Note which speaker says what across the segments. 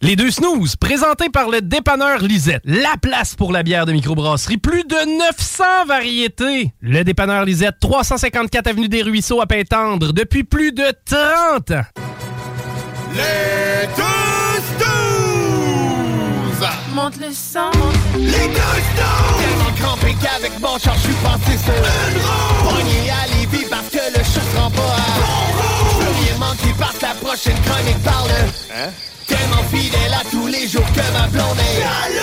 Speaker 1: Les deux snooze, présentés par le dépanneur Lisette. La place pour la bière de microbrasserie. Plus de 900 variétés. Le dépanneur Lisette, 354 Avenue des Ruisseaux à Pintendre, depuis plus de 30 ans.
Speaker 2: Les deux snooze!
Speaker 3: Monte le sang.
Speaker 2: Les deux snooze! Tellement crampé qu'avec mon char, je suis passé sur une roue. Pogné à Lévis parce que le chat se rend pas à bon rouge. Plus rien manqué parce que la prochaine chronique parle. Hein? Tellement fidèle à tous les jours que ma blonde est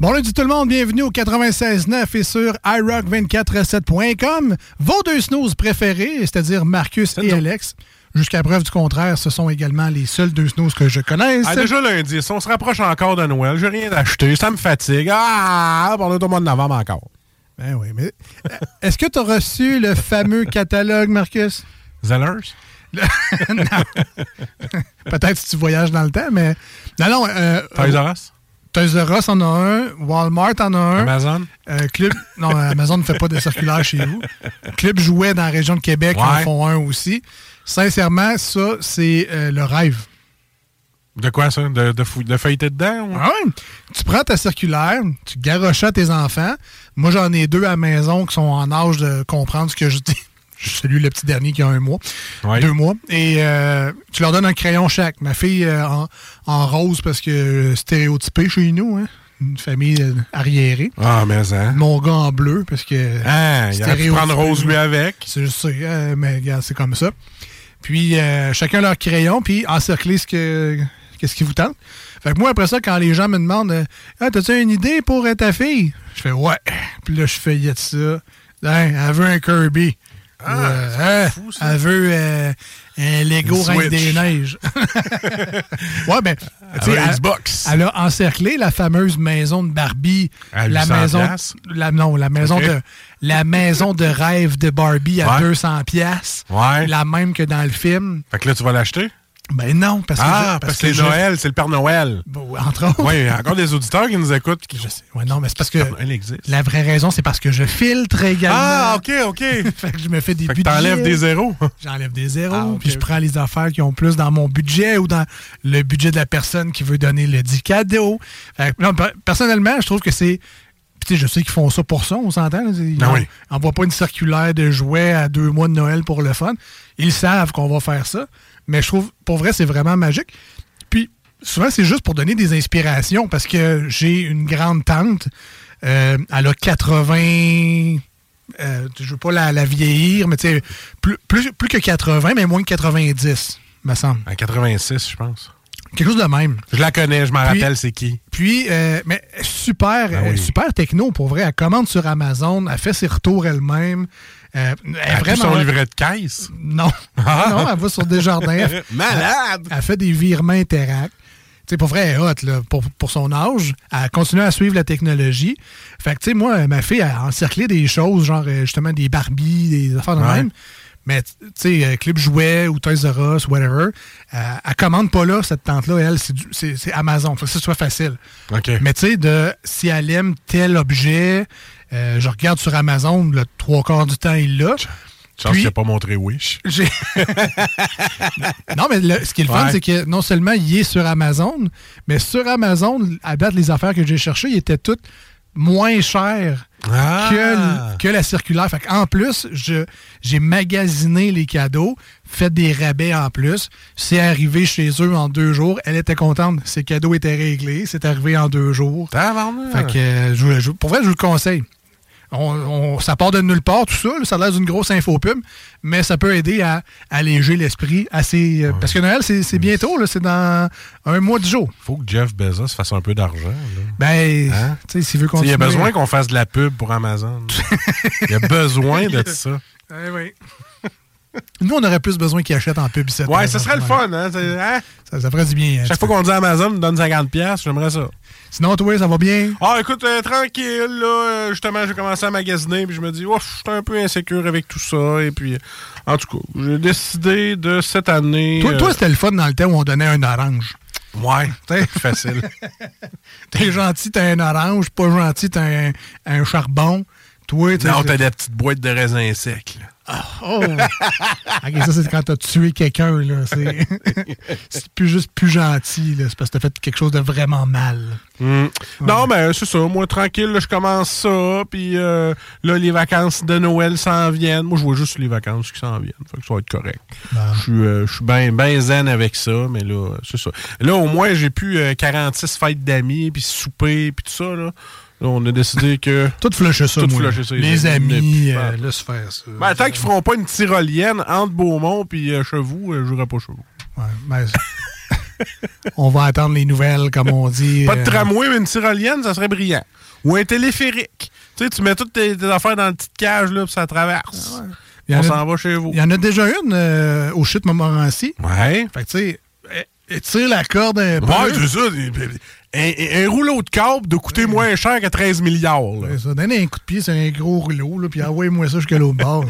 Speaker 4: Bon lundi tout le monde, bienvenue au 96.9 et sur iRock247.com. Vos deux snooze préférés, c'est-à-dire Marcus et Alex. Jusqu'à preuve du contraire, ce sont également les seuls deux snooze que je connaisse.
Speaker 5: Ah, déjà lundi, on se rapproche encore de Noël. J'ai rien acheté, ça me fatigue. Ah, on est au mois de novembre encore.
Speaker 4: Ben oui, mais euh, est-ce que tu as reçu le fameux catalogue, Marcus?
Speaker 5: Zellers?
Speaker 4: non. Peut-être si tu voyages dans le temps, mais. Non, non. Euh,
Speaker 5: Toys R Us?
Speaker 4: Toys R Us en a un, Walmart en a un.
Speaker 5: Amazon?
Speaker 4: Euh, Club. Non, Amazon ne fait pas de circulaire chez vous. Club Jouet dans la région de Québec
Speaker 5: Ouais.
Speaker 4: en font un aussi. Sincèrement, ça, c'est euh, le rêve.
Speaker 5: De quoi ça? De, de, fou- de feuilleter dedans? ou-
Speaker 4: Ah. Tu prends ta circulaire, tu garoches à tes enfants. Moi, j'en ai deux à la maison qui sont en âge de comprendre ce que je dis. Je salue le petit dernier qui a un mois,
Speaker 5: Ouais.
Speaker 4: deux mois. Et euh, tu leur donnes un crayon chaque. Ma fille euh, en, en rose parce que euh, stéréotypé chez nous, hein. une famille arriérée.
Speaker 5: Ah, mais hein?
Speaker 4: Mon gars en bleu parce que
Speaker 5: Ah, il pu prendre Rose lui avec.
Speaker 4: c'est juste ça, mais regarde, c'est comme ça. Puis chacun leur crayon, puis encercler ce que qu'est-ce qui vous tente. Fait que moi, après ça, quand les gens me demandent Ah, t'as-tu une idée pour ta fille? Je fais Ouais. Puis là, je feuillette ça? Hein, elle veut un Kirby.
Speaker 5: Ah,
Speaker 4: euh, hein, elle veut euh, un Lego Reine des. Neiges. ouais, ben,
Speaker 5: un
Speaker 4: elle,
Speaker 5: Xbox.
Speaker 4: elle a encerclé la fameuse maison de Barbie.
Speaker 5: À
Speaker 4: la
Speaker 5: 800
Speaker 4: maison, la, non, la maison de la maison de rêve de Barbie à
Speaker 5: Ouais.
Speaker 4: 200 pièces,
Speaker 5: Ouais.
Speaker 4: la même que dans le film.
Speaker 5: Fait que là, tu vas l'acheter?
Speaker 4: Ben non, parce que
Speaker 5: Ah,
Speaker 4: je-
Speaker 5: parce, que,
Speaker 4: je-
Speaker 5: Noël, c'est le Père Noël.
Speaker 4: Bon, entre autres.
Speaker 5: Oui, il y a encore des auditeurs qui nous écoutent. Qui...
Speaker 4: Je sais. Ouais, non, mais c'est parce que
Speaker 5: Noël existe.
Speaker 4: la vraie raison, c'est parce que je filtre également.
Speaker 5: Ah, OK, OK.
Speaker 4: fait que je me fais des
Speaker 5: Fait
Speaker 4: budgets.
Speaker 5: t'enlèves des zéros.
Speaker 4: J'enlève des zéros,
Speaker 5: Ah,
Speaker 4: puis je prends les affaires qui ont plus dans mon budget ou dans le budget de la personne qui veut donner le dit cadeau. Fait que, non, per- personnellement, je trouve que c'est. Puis, tu sais, je sais qu'ils font ça pour ça, on s'entend. Ils
Speaker 5: Ah oui.
Speaker 4: n'envoient pas une circulaire de jouets à deux mois de Noël pour le fun. Ils savent qu'on va faire ça. Mais je trouve, pour vrai, c'est vraiment magique. Puis, souvent, c'est juste pour donner des inspirations parce que j'ai une grande tante. euh, elle a 80. euh, je veux pas la, la vieillir, mais tu sais, plus, plus, plus que 80, mais moins que 90, me semble.
Speaker 5: En 86, je pense.
Speaker 4: Quelque chose de même.
Speaker 5: Je la connais, je m'en rappelle c'est qui.
Speaker 4: Puis, euh, mais super,
Speaker 5: Ah oui.
Speaker 4: euh, super techno pour vrai. Elle commande sur Amazon, elle fait ses retours elle-même. Euh, elle est
Speaker 5: Elle
Speaker 4: vraiment.
Speaker 5: son livret de caisse?
Speaker 4: Non.
Speaker 5: Ah.
Speaker 4: non, elle va sur Desjardins. Elle-
Speaker 5: Malade!
Speaker 4: Elle, elle fait des virements Interact. Sais, pour vrai, elle est hot, là, pour, pour son âge. Elle continue à suivre la technologie. Fait que, tu sais, moi, ma fille a encerclé des choses, genre, euh, justement, des Barbies, des affaires de
Speaker 5: Ouais.
Speaker 4: même. Mais, tu sais, euh, Clip Jouet ou Toys R Us, whatever, euh, elle commande pas là, cette tante-là. Elle, c'est c'est c'est Amazon. Faut que ce soit facile.
Speaker 5: OK.
Speaker 4: Mais tu sais, de si elle aime tel objet, je regarde sur Amazon, le trois quarts du temps, il l'a.
Speaker 5: Chance qu'il n'a pas montré Wish.
Speaker 4: Non, mais le- ce qui est le fun, c'est que non seulement il est sur Amazon, mais sur Amazon, à date, les affaires que j'ai cherchées, ils étaient toutes moins chères
Speaker 5: Ah!
Speaker 4: que, la circulaire. Fait en plus, j'ai magasiné les cadeaux, fait des rabais en plus. C'est arrivé chez eux en deux jours. Elle était contente. Ses cadeaux étaient réglés. C'est arrivé en deux jours. Fait que, euh, je, vous- je- pour vrai, je vous le conseille. On, on- ça part de nulle part, tout ça. là. ça a l'air d'une grosse infopub, mais ça peut aider à alléger l'esprit assez. euh, Parce que Noël, c'est bientôt, c'est dans un mois, dix jours.
Speaker 5: faut que Jeff Bezos fasse un peu d'argent.
Speaker 4: Ben,
Speaker 5: Hein?
Speaker 4: tu sais, s'il veut
Speaker 5: Il y a besoin qu'on fasse de la pub pour Amazon. Il y a besoin de ça.
Speaker 4: Eh oui. Nous, on aurait plus besoin qu'ils achètent en publicité.
Speaker 5: Ouais, ça serait le fun, hein? hein?
Speaker 4: Ça, ça ferait du bien. hein,
Speaker 5: Chaque fois qu'on dit Amazon, donne 50$, piastres, j'aimerais ça.
Speaker 4: Sinon, toi, ça va bien?
Speaker 5: Ah, écoute, euh, tranquille, là. euh, justement, j'ai commencé à magasiner, puis je me dis, oh, je suis un peu insécure avec tout ça. Et puis, euh, en tout cas, j'ai décidé de cette année.
Speaker 4: Toi,
Speaker 5: euh,
Speaker 4: toi, c'était le fun dans le temps où on donnait un orange.
Speaker 5: Ouais,
Speaker 4: T'sais,
Speaker 5: facile.
Speaker 4: T'es gentil, t'as un orange. Pas gentil, t'as un, un charbon. Toi,
Speaker 5: non, t'as des petites boîtes de raisins secs, là.
Speaker 4: Oh! ça, c'est quand t'as tué quelqu'un, là. C'est c'est plus juste plus gentil, là. C'est parce que t'as fait quelque chose de vraiment mal.
Speaker 5: Hmm. Non, mais c'est ça. Moi, tranquille, là, je commence ça. Puis euh, là, les vacances de Noël s'en viennent. Moi, je vois juste les vacances qui s'en viennent. Fait que ça va être correct. Je suis euh, je suis bien ben zen avec ça. Mais là, c'est ça. Là, au moins, j'ai euh, 46 fêtes d'amis, puis souper, puis tout ça. Là. Là, on a décidé que.
Speaker 4: Tout flusher ça,
Speaker 5: Tout flusher ça,
Speaker 4: Les amis, euh, laisse faire ça.
Speaker 5: Ben, tant qu'ils feront pas une tyrolienne entre Beaumont puis euh, Chevaux, euh, je jouerai pas Chevaux.
Speaker 4: Ouais, ben, on va attendre les nouvelles, comme on dit.
Speaker 5: Pas de
Speaker 4: euh,
Speaker 5: tramway, mais une tyrolienne, ça serait brillant. Ou un téléphérique. Tu sais, tu mets toutes tes, tes affaires dans une petite cage, là, puis ça traverse.
Speaker 4: En
Speaker 5: On s'en va chez vous.
Speaker 4: Il y en a déjà une euh, au chute Montmorency.
Speaker 5: Ouais.
Speaker 4: Fait que, tu sais, étire la corde un peu.
Speaker 5: Ouais, c'est ça. Un, rouleau de câble doit coûter moins cher que 13 milliards.
Speaker 4: C'est ça. Donne un coup de pied sur un gros rouleau, là, puis envoyez-moi ça jusqu'à l'autre bord.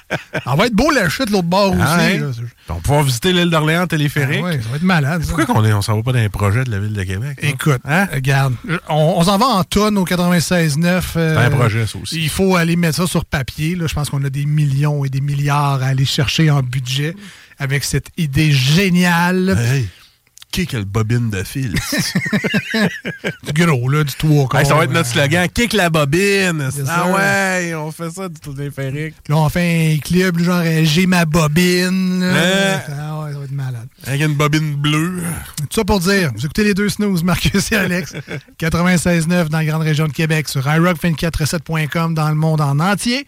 Speaker 4: ça va être beau la chute, l'autre bord aussi.
Speaker 5: Ah, hein?
Speaker 4: là.
Speaker 5: On va pouvoir visiter l'île d'Orléans téléphérique.
Speaker 4: Ah ouais, ça va être malade.
Speaker 5: Pourquoi qu'on on s'en va pas dans les projets de la ville de Québec? là?
Speaker 4: Écoute,
Speaker 5: Hein?
Speaker 4: regarde, on, on s'en va en tonnes au 96.9. euh,
Speaker 5: C'est un projet, ça aussi.
Speaker 4: Il faut aller mettre ça sur papier. Je pense qu'on a des millions et des milliards à aller chercher en budget avec cette idée géniale.
Speaker 5: Hey, kick le bobine de fil?
Speaker 4: Du gros, là, du trois quarts.
Speaker 5: Hey, ça va être notre slogan. Kick la bobine. Ah ouais, on fait ça du téléphérique.
Speaker 4: Là, on fait un clip, genre, euh, j'ai ma bobine.
Speaker 5: Hein?
Speaker 4: Ah ouais, ça va être malade.
Speaker 5: Avec une bobine bleue.
Speaker 4: Tout ça pour dire, vous écoutez les deux snooze, Marcus et Alex, 96.9 dans la grande région de Québec, sur iRock247.com dans le monde en entier.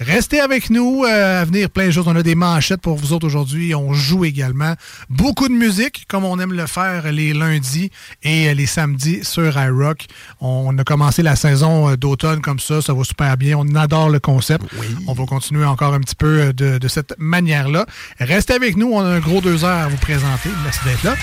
Speaker 4: Restez avec nous. euh, à venir, plein de choses. On a des manchettes pour vous autres aujourd'hui. On joue également beaucoup de musique, comme on aime le faire les lundis et les samedis sur iRock. On a commencé la saison euh, d'automne comme ça. Ça va super bien. On adore le concept. On va continuer encore un petit peu euh, de, de cette manière-là. Restez avec nous. On a un gros deux heures à vous présenter. Merci d'être là.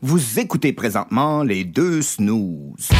Speaker 6: Vous écoutez présentement les deux snooze.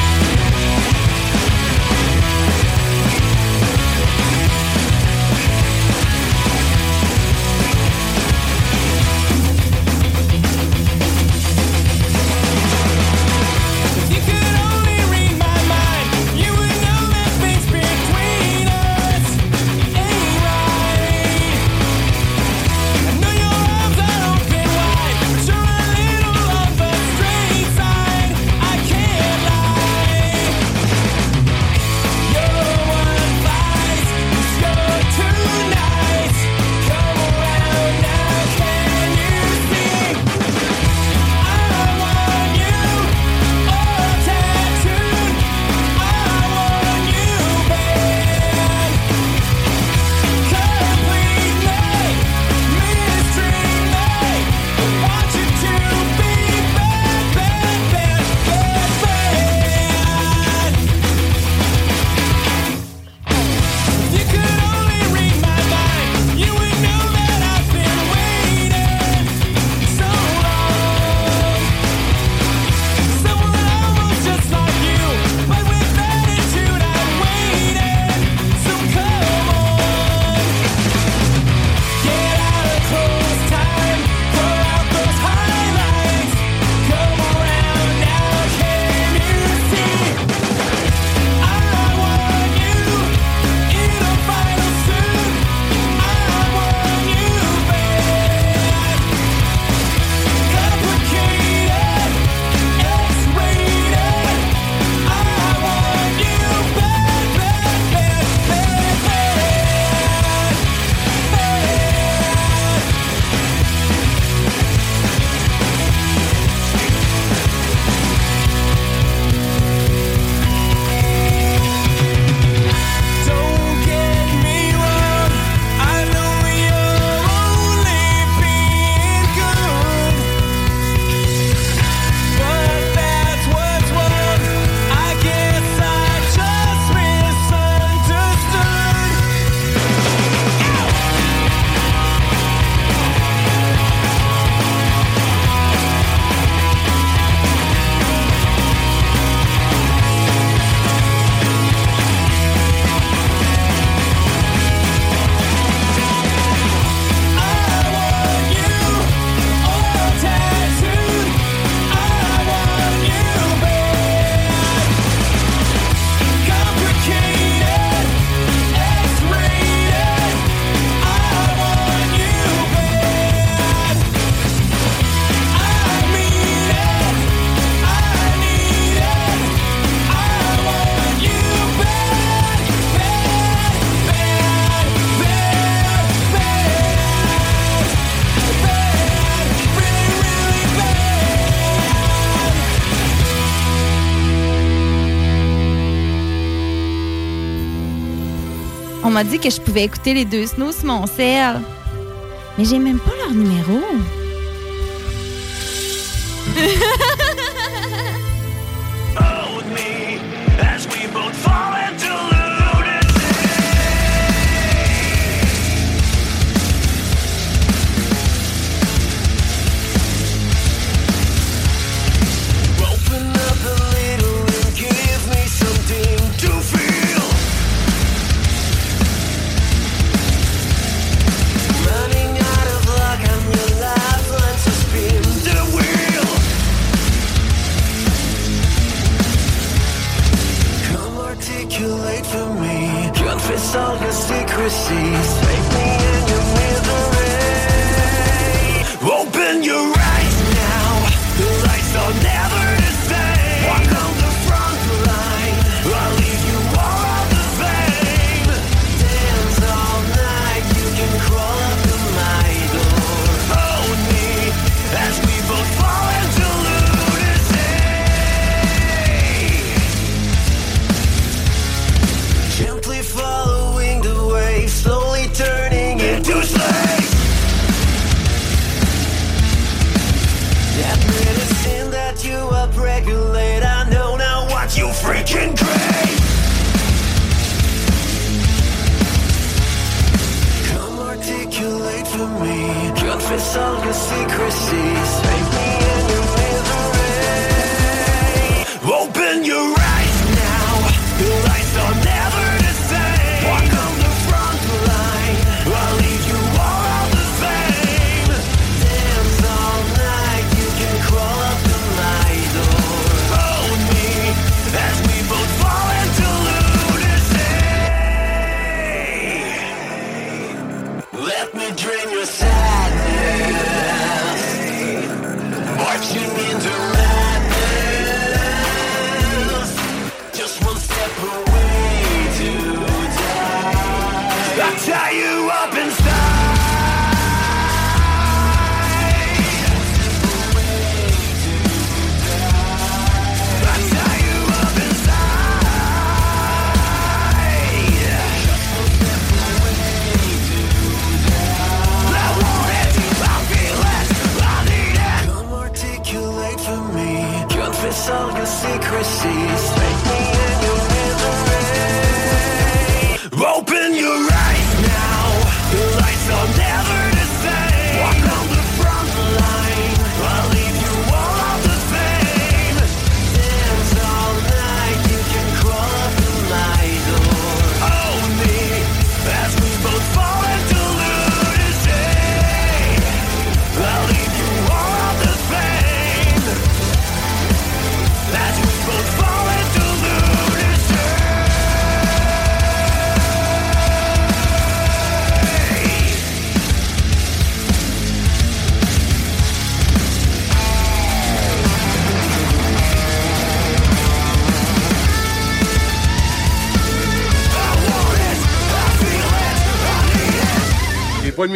Speaker 7: m'a dit que je pouvais écouter les deux snows sur mon sel. Mais j'ai même pas leur numéro.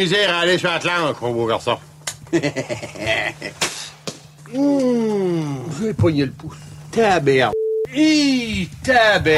Speaker 6: misère à aller sur l'Atlantique, mon beau garçon. Hum, Ouh, je vais pogner le pouce. Taber. Hi,
Speaker 8: taber.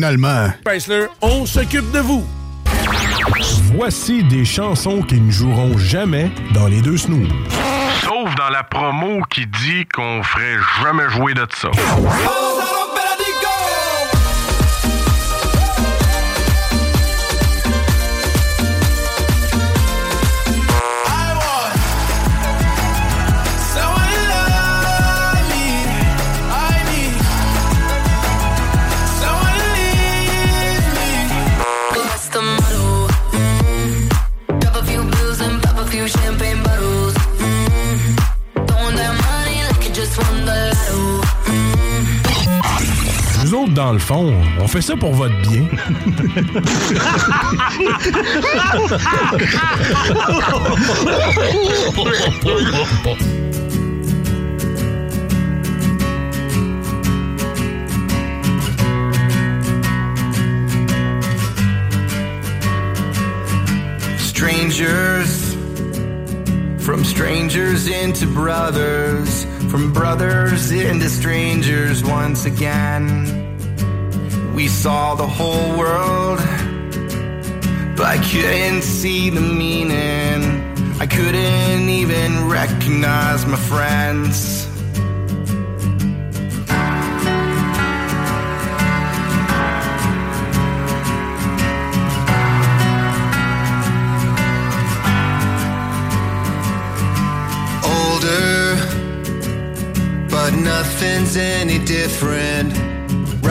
Speaker 8: Finalement.
Speaker 5: Chrysler, on s'occupe de vous. Voici des chansons qui ne joueront jamais dans les deux snooze. Sauf dans la promo qui dit qu'on ferait jamais jouer de ça.
Speaker 2: What's
Speaker 5: fond, on fait ça pour votre bien.
Speaker 9: Strangers, from strangers into brothers, from brothers into strangers once again. We saw the whole world, but I couldn't see the meaning. I couldn't even recognize my friends. older, but nothing's any different.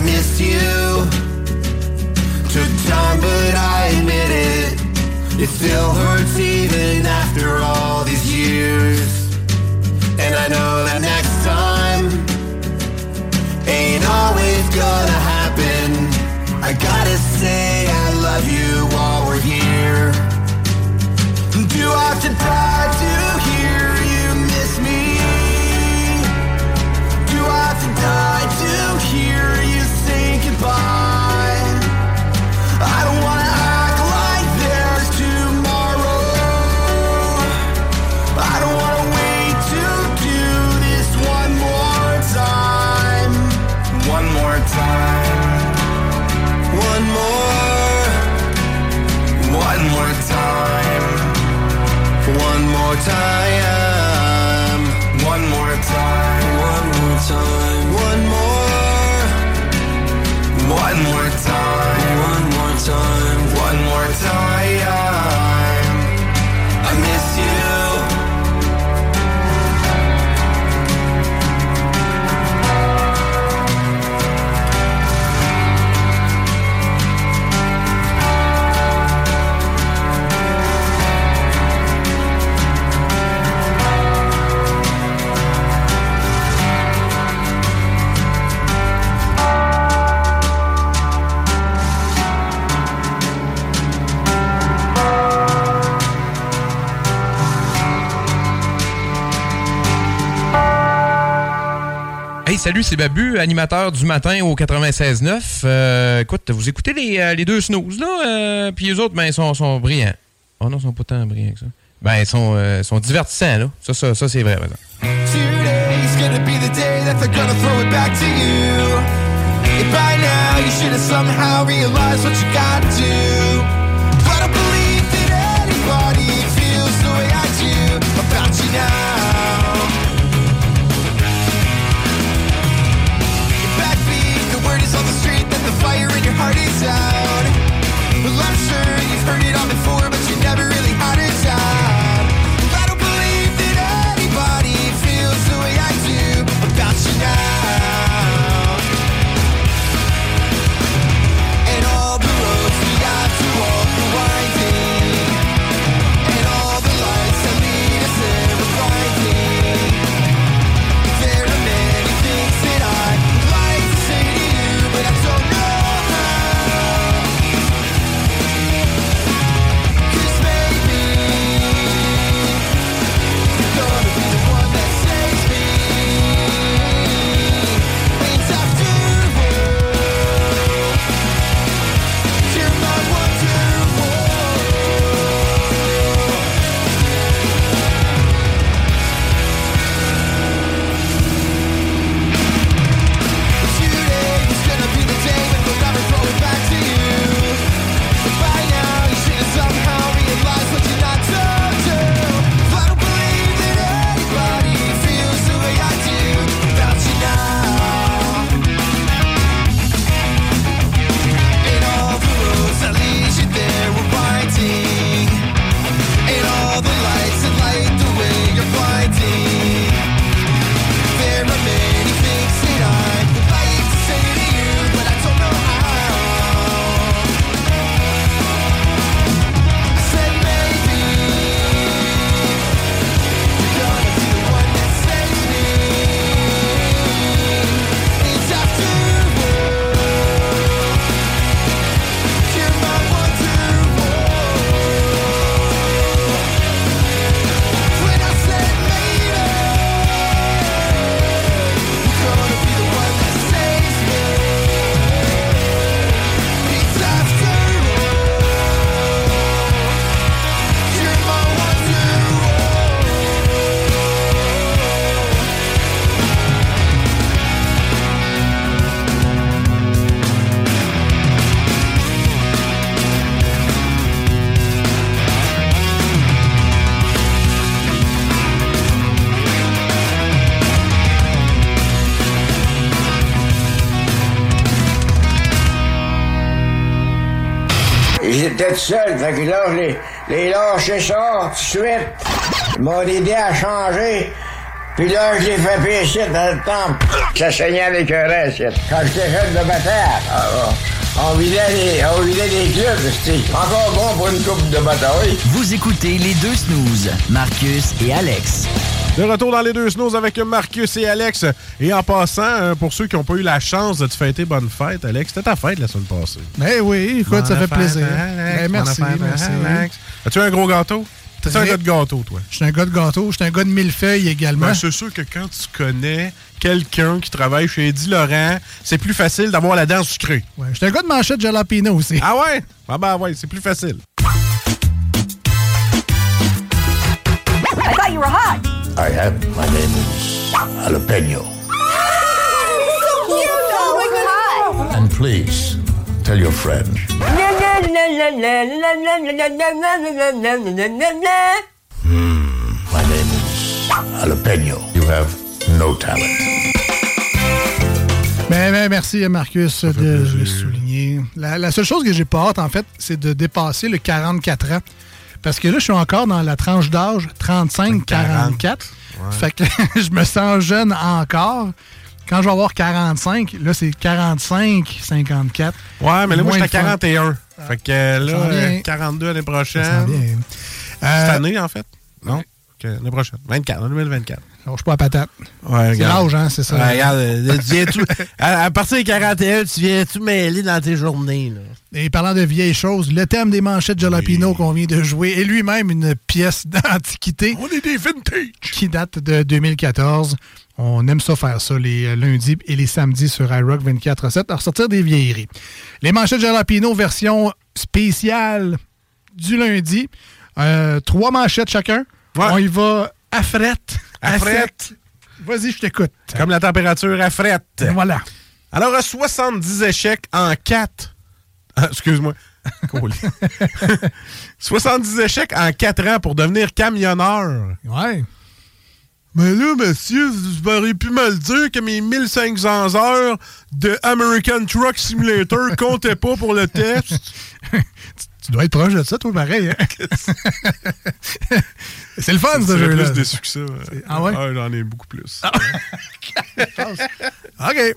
Speaker 9: I miss you. Took time, but I admit it. It still hurts even after all these years. And I know that next time ain't always gonna happen. I gotta say I love you while we're here. Do I have to die
Speaker 10: salut, c'est Babu, animateur du matin au 96.9. Euh, écoute, vous écoutez les, euh, les deux snooze, là, euh, puis les autres, ben, ils sont, sont brillants. Oh non, ils sont pas tant brillants que ça. Ben, ils sont, euh, sont divertissants, là. Ça, ça, ça c'est vrai, par.
Speaker 9: Fire in your heart is out.
Speaker 11: J'étais tout seul, fait que là, je les, les lâché ça tout de suite. Ils m'ont aidé à changer. Puis là, je l'ai fait pécher dans le temple. Ça saignait avec un reste. Quand j'étais jeune de bataille, ah, on vidait les, on vidait les clubs. C'était encore bon pour une coupe de bataille.
Speaker 12: Vous écoutez les deux snooze, Marcus et Alex.
Speaker 5: De retour dans les deux snows avec Marcus et Alex. Et en passant, euh, pour ceux qui n'ont pas eu la chance de te fêter bonne fête, Alex, c'était ta fête la semaine passée.
Speaker 4: Ben oui, écoute, ça fait
Speaker 5: fête,
Speaker 4: plaisir.
Speaker 5: Alex,
Speaker 4: Ben, merci,
Speaker 5: fête,
Speaker 4: merci.
Speaker 5: Alex. As-tu un gros gâteau? T'es un gars de gâteau, toi?
Speaker 4: Je suis un gars de gâteau, je suis un gars de millefeuille également.
Speaker 5: Ben, c'est sûr que quand tu connais quelqu'un qui travaille chez Eddie Laurent, c'est plus facile d'avoir la dent sucrée.
Speaker 4: Ouais, je suis un gars de manchette jalapeno aussi.
Speaker 5: Ah ouais? Ah ben ouais, c'est plus facile.
Speaker 13: I thought you were hot.
Speaker 14: I am. My name is Jalapeno.
Speaker 13: so cute. Oh my god.
Speaker 14: And please, tell your friend. My name is Jalapeno. You have no talent.
Speaker 4: Ben, ben, merci Marcus de le souligner. La, la seule chose que j'ai pas hâte, en fait, c'est de dépasser le 44 ans. Parce que là, je suis encore dans la tranche d'âge 35-44. Fait que je me sens jeune encore. Quand je vais avoir 45, là, c'est 45-54.
Speaker 5: Ouais, mais là, moi, j'étais à
Speaker 4: le fun.
Speaker 5: 41. Fait que euh, là,
Speaker 4: sent bien.
Speaker 5: euh, 42 l'année prochaine.
Speaker 4: Ça.
Speaker 5: Cette
Speaker 4: Euh,
Speaker 5: année, en fait? Non? L'année prochaine. 24, en 2024.
Speaker 4: Suis pas à patate.
Speaker 5: Ouais,
Speaker 4: C'est l'âge, hein, c'est ça.
Speaker 5: Ouais, regarde, euh, tu viens tout- à, à partir des 41, tu viens tout mêler dans tes journées. Là?
Speaker 4: Et parlant de vieilles choses, le thème des manchettes Jalapino qu'on vient de jouer est lui-même une pièce d'antiquité.
Speaker 5: On est des vintage!
Speaker 4: Qui date de 2014. On aime ça faire ça les euh, lundis et les samedis sur iRock 24-7, à ressortir des vieilleries. Les manchettes Jalapino version spéciale du lundi. Euh, trois manchettes chacun. On y va à frette.
Speaker 5: À frette.
Speaker 4: Vas-y, je t'écoute.
Speaker 5: Comme la température à frette.
Speaker 4: Voilà.
Speaker 5: Alors, à 70 échecs en 4. excuse-moi. Cool. 70 échecs en 4 ans pour devenir camionneur.
Speaker 4: Ouais.
Speaker 5: Mais là, monsieur, vous auriez pu me le dire que mes 1500 heures de American Truck Simulator comptaient pas pour le test.
Speaker 4: Tu dois être proche de ça, toi, pareil. hein? C'est le fun, ce
Speaker 5: C'est
Speaker 4: jeu-là.
Speaker 5: plus que ça.
Speaker 4: Ah ouais?
Speaker 5: j'en ai beaucoup plus.
Speaker 4: OK.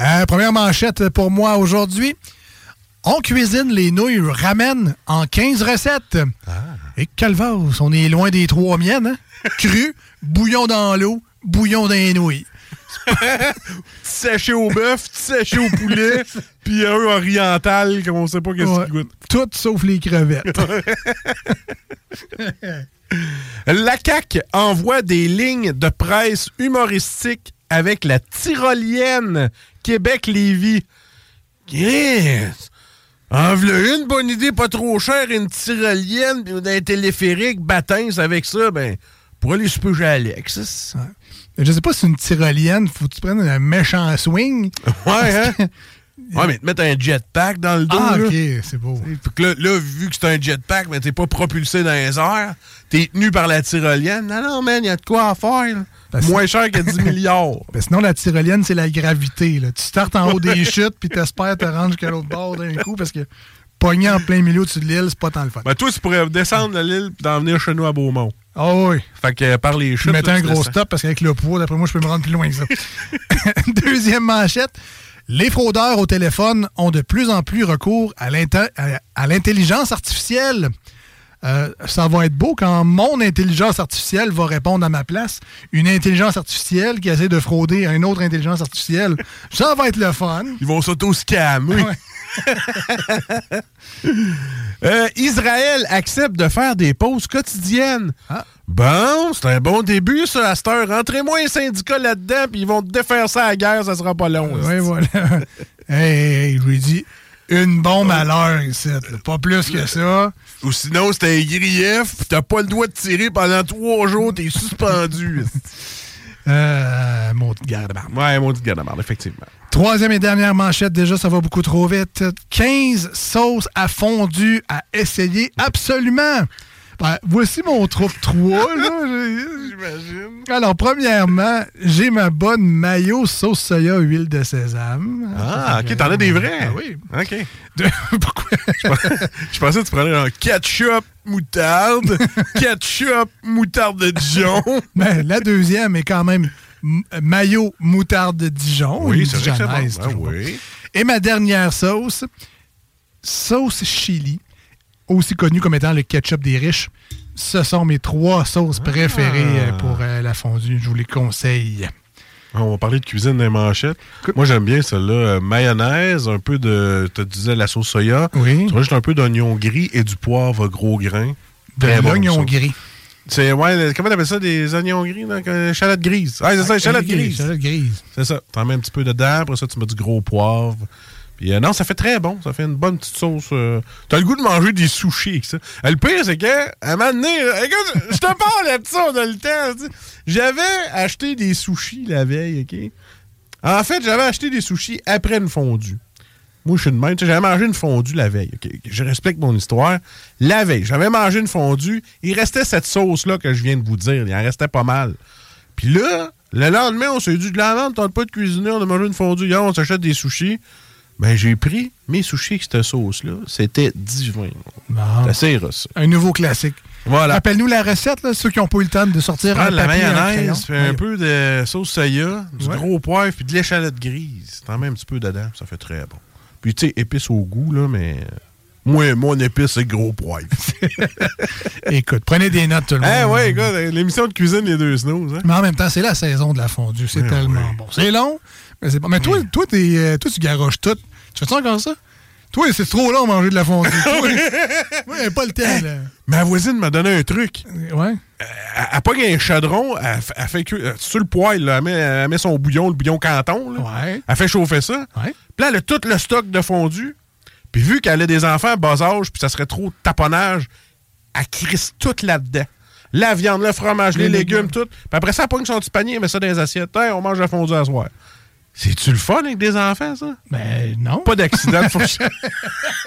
Speaker 4: Euh, première manchette pour moi aujourd'hui. On cuisine les nouilles ramen en 15 recettes. Et calvas, on est loin des trois miennes. Hein? Cru, bouillon dans l'eau, bouillon dans les nouilles.
Speaker 5: séché au bœuf, séché au poulet, puis un oriental, comme on sait pas qu'est-ce
Speaker 4: Ouais.
Speaker 5: qu'il goûte.
Speaker 4: Tout sauf les crevettes.
Speaker 5: La CAQ envoie des lignes de presse humoristiques avec la tyrolienne Québec-Lévis. Yes! En v'là une bonne idée pas trop chère, une tyrolienne, puis un téléphérique, bâtins avec ça, ben, pour aller super chez Alex.
Speaker 4: Je sais pas si c'est une tyrolienne, faut que tu prennes un méchant swing.
Speaker 5: Ouais, hein? Ouais, mais te mettre un jetpack dans le dos.
Speaker 4: Ah, ok, c'est beau.
Speaker 5: Que là, là, vu que c'est un jetpack, mais t'es pas propulsé dans les airs, t'es tenu par la tyrolienne. Non, non, man, y a de quoi à faire. là. Moins cher que 10 milliards.
Speaker 4: Ben, sinon, la tyrolienne, c'est la gravité. Là. Tu startes en haut des chutes, puis t'espères te rendre jusqu'à l'autre bord d'un coup, parce que pogner en plein milieu dessus de l'île, c'est pas tant le fun.
Speaker 5: Ben, toi, tu pourrais descendre de l'île et d'en venir chez nous à Beaumont.
Speaker 4: Ah oui.
Speaker 5: Fait que euh, par les
Speaker 4: Je
Speaker 5: chutes.
Speaker 4: mettais
Speaker 5: là,
Speaker 4: un gros stop, parce qu'avec le poids, d'après moi, je peux me rendre plus loin que ça. Deuxième manchette. Les fraudeurs au téléphone ont de plus en plus recours à l'intelligence artificielle. Euh, ça va être beau quand mon intelligence artificielle va répondre à ma place. Une intelligence artificielle qui essaie de frauder une autre intelligence artificielle. Ça va être le fun.
Speaker 5: Ils vont s'auto-scammer. Euh, Israël accepte de faire des pauses quotidiennes.
Speaker 4: Ah.
Speaker 5: Bon, c'est un bon début, ça, à cette heure. Rentrez-moi un syndicat là-dedans, puis ils vont te défaire ça à la guerre, ça sera pas long.
Speaker 4: Oui, voilà. hey, hey, je lui dit, une bombe à l'heure ici. Pas plus que ça.
Speaker 5: Ou sinon, c'est un grief, t'as pas le droit de tirer pendant trois jours, t'es suspendu.
Speaker 4: Euh, maudit garde-marde.
Speaker 5: ouais, mon petit garde-marde, effectivement.
Speaker 4: Troisième et dernière manchette, déjà, ça va beaucoup trop vite. 15 sauces à fondu à essayer absolument. Ben, voici mon troupe 3.
Speaker 5: J'imagine.
Speaker 4: Alors, premièrement, j'ai ma bonne mayo sauce soya huile de sésame.
Speaker 5: Ah, ok, t'en as des vrais?
Speaker 4: Ah oui.
Speaker 5: Ok.
Speaker 4: Pourquoi?
Speaker 5: Je pensais que tu prenais un ketchup moutarde, ketchup moutarde de Dijon.
Speaker 4: Ben, la deuxième est quand même m- mayo moutarde de Dijon.
Speaker 5: Oui, c'est vrai que c'est
Speaker 4: dijonnaise,
Speaker 5: bon. Ah
Speaker 4: toujours.
Speaker 5: oui.
Speaker 4: Et ma dernière sauce, sauce chili, aussi connue comme étant le ketchup des riches. Ce sont mes trois sauces préférées
Speaker 5: Ah.
Speaker 4: euh, pour euh, la fondue. Je vous les conseille.
Speaker 5: Ah, On va parler de cuisine des manchettes. Moi, j'aime bien celle-là. Euh, mayonnaise, un peu de. Tu disais la sauce soya.
Speaker 4: Oui.
Speaker 5: Tu rajoutes un peu d'oignon gris et du poivre gros grain.
Speaker 4: De l'oignon gris.
Speaker 5: C'est, ouais, comment t'appelles ça, des oignons gris, là? Échalote grise? Ah, c'est ça, échalote grise.
Speaker 4: Échalote grise.
Speaker 5: C'est ça. T'en mets un petit peu dedans, après ça, tu mets du gros poivre. Puis euh, non, ça fait très bon. Ça fait une bonne petite sauce. euh, T'as le goût de manger des sushis avec ça. Euh, le pire, c'est que, un moment donné, écoute, je te parle de ça, on a le temps. J'avais acheté des sushis la veille, OK? En fait, j'avais acheté des sushis après une fondue. Moi, je suis de même. J'avais mangé une fondue la veille. OK? Je respecte mon histoire. La veille, j'avais mangé une fondue. Il restait cette sauce-là que je viens de vous dire. Il en restait pas mal. Puis là, le lendemain, on s'est dit de la merde, tente pas de cuisiner, on a mangé une fondue. Hier, on s'achète des sushis. Ben, j'ai pris mes sushis avec cette sauce-là. C'était divin. C'est assez russe.
Speaker 4: Un nouveau classique.
Speaker 5: Voilà.
Speaker 4: Rappelle-nous la recette, là, ceux qui n'ont pas eu le temps de sortir
Speaker 5: Prends
Speaker 4: un
Speaker 5: de la
Speaker 4: papier, un
Speaker 5: mayonnaise, fais un peu de sauce soya, du
Speaker 4: Ouais.
Speaker 5: gros poivre, puis de l'échalote grise. T'en mets un petit peu dedans, ça fait très bon. Puis, tu sais, épice au goût, là, mais... Moi, mon épice, c'est gros poivre.
Speaker 4: Écoute, prenez des notes, tout le monde.
Speaker 5: Eh ouais, écoute, l'émission de cuisine, les deux snooze. Hein?
Speaker 4: Mais en même temps, c'est la saison de la fondue. C'est
Speaker 5: Ouais,
Speaker 4: tellement
Speaker 5: ouais.
Speaker 4: bon. C'est long, mais. Mais toi, toi, t'es, euh, toi, tu garoches tout. Tu fais ça encore ça? Toi, c'est trop long manger de la fondue. toi, j'ai pas le temps, là.
Speaker 5: Ma voisine m'a donné un truc.
Speaker 4: Ouais.
Speaker 5: Elle, elle pogne un chaudron, elle, fait euh, sur le poêle, là, elle, met, elle met son bouillon, le bouillon canton. Là.
Speaker 4: Ouais.
Speaker 5: Elle fait chauffer ça.
Speaker 4: Ouais.
Speaker 5: Puis là, elle a tout le stock de fondu. Puis vu qu'elle a des enfants à bas âge, puis ça serait trop de taponnage, elle crisse tout là-dedans. La viande, le fromage, les,
Speaker 4: Les
Speaker 5: légumes,
Speaker 4: légumes.
Speaker 5: tout. Puis après ça, elle pogne son petit panier, elle met ça dans les assiettes. Hey, on mange la fondue à soir. C'est-tu le fun avec des enfants, ça?
Speaker 4: Ben non.
Speaker 5: Pas d'accident de fourchette.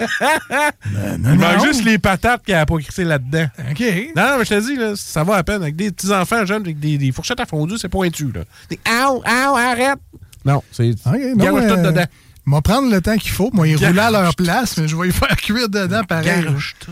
Speaker 4: non,
Speaker 5: Il manque
Speaker 4: non.
Speaker 5: juste les patates qu'elle a pas crissé là-dedans.
Speaker 4: OK.
Speaker 5: Non, non, mais je te dis, là, ça va à peine. Avec des petits enfants jeunes, avec des, des fourchettes à fondue, c'est pointu. Là. Des Ow, ow, arrête! Non, c'est.
Speaker 4: OK, non,
Speaker 5: tout
Speaker 4: euh,
Speaker 5: dedans.
Speaker 4: Moi, prendre le temps qu'il faut. Moi, ils rouler à leur place, mais je vais y faire cuire dedans pareil. Tout.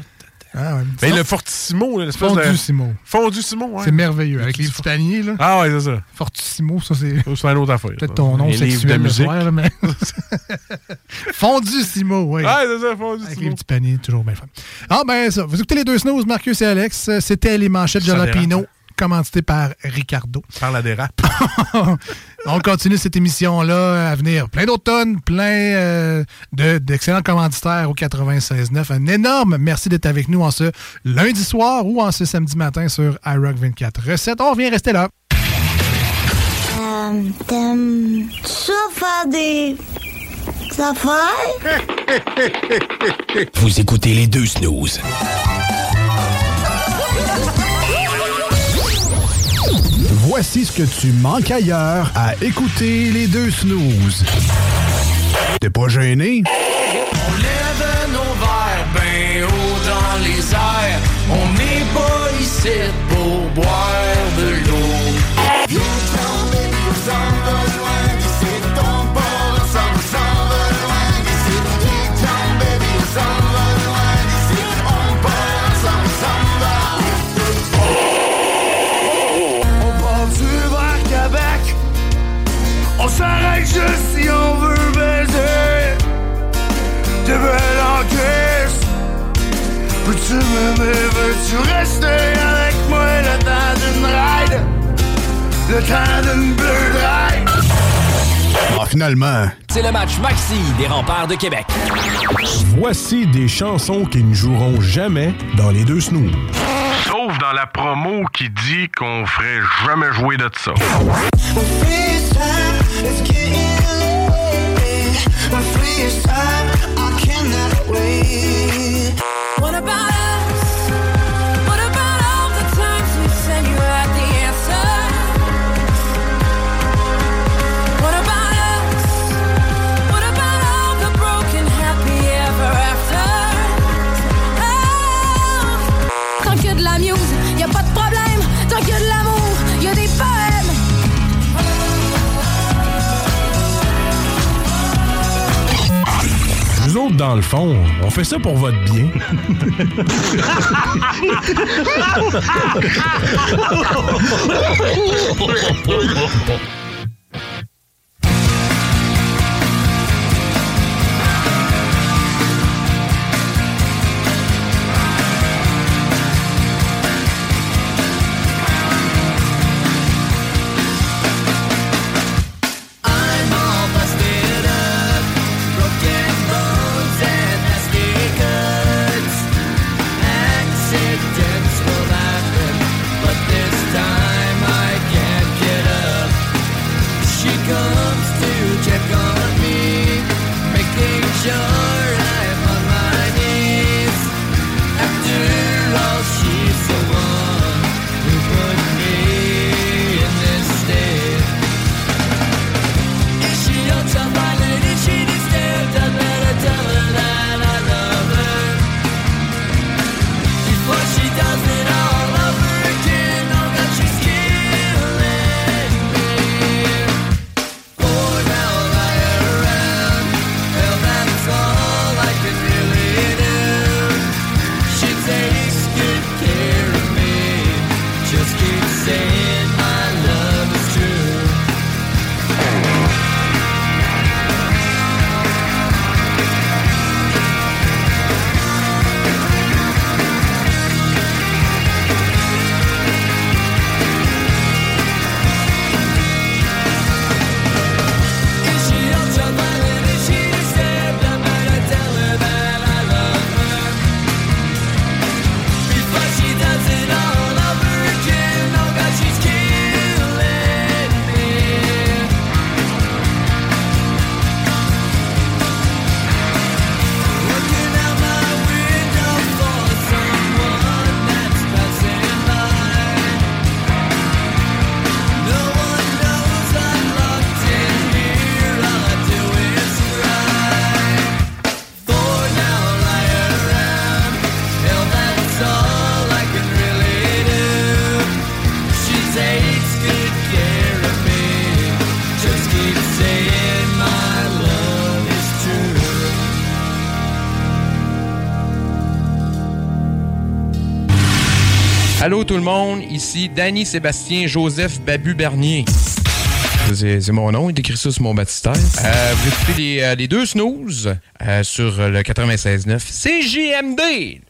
Speaker 4: Ah, ouais.
Speaker 5: Ben, le Fortissimo, l'espèce de.
Speaker 4: Fondue-simo.
Speaker 5: Fondue-Simo, ouais.
Speaker 4: C'est merveilleux. Avec les petits paniers, là.
Speaker 5: Ah, ouais, c'est ça.
Speaker 4: Fortissimo, ça, c'est.
Speaker 5: C'est une autre affaire.
Speaker 4: Peut-être ton nom
Speaker 5: Un de
Speaker 4: sexuel le
Speaker 5: musique.
Speaker 4: soir, là, mais. Fondue-simo, oui.
Speaker 5: Ah, c'est ça, Fondue
Speaker 4: Avec
Speaker 5: Simo.
Speaker 4: les petits paniers, toujours bien fun. Ah, ben ça. Vous écoutez les deux snooze, Marcus et Alex. C'était les manchettes
Speaker 5: Ça
Speaker 4: Jalapino,
Speaker 5: dérape.
Speaker 4: commanditées par Ricardo.
Speaker 5: Par la dérape.
Speaker 4: On continue cette émission-là à venir. Plein d'autres tonnes, plein euh, de- d'excellents commanditaires au 96.9. Un énorme merci d'être avec nous en ce lundi soir ou en ce samedi matin sur iRock 24 Recettes. On revient rester là.
Speaker 15: Euh, T'aimes ça faire des affaires?
Speaker 16: Vous écoutez les deux snooze.
Speaker 8: Voici ce que tu manques ailleurs à écouter les deux snooze. T'es pas gêné?
Speaker 9: On lève nos verres ben haut dans les airs. On n'est pas ici pour boire de l'eau. Baby, On s'arrête juste si on veut baiser. T'es belle en crise Peux-tu m'aimer, veux-tu rester avec moi le temps d'une ride. Le temps d'une bleue ride
Speaker 8: Ah, finalement.
Speaker 16: C'est le match Maxi des remparts de Québec.
Speaker 17: Voici des chansons qui ne joueront jamais dans les deux snooze.
Speaker 5: Sauf dans la promo qui dit qu'on ferait jamais jouer de ça.
Speaker 17: On fait ça pour votre bien.
Speaker 18: Allô tout le monde, ici Danny Sébastien Joseph Babu Bernier. C'est mon nom, il écrit ça sur mon baptistère. Euh, vous écoutez les, euh, les deux snooze euh, sur le 96.9 CJMD.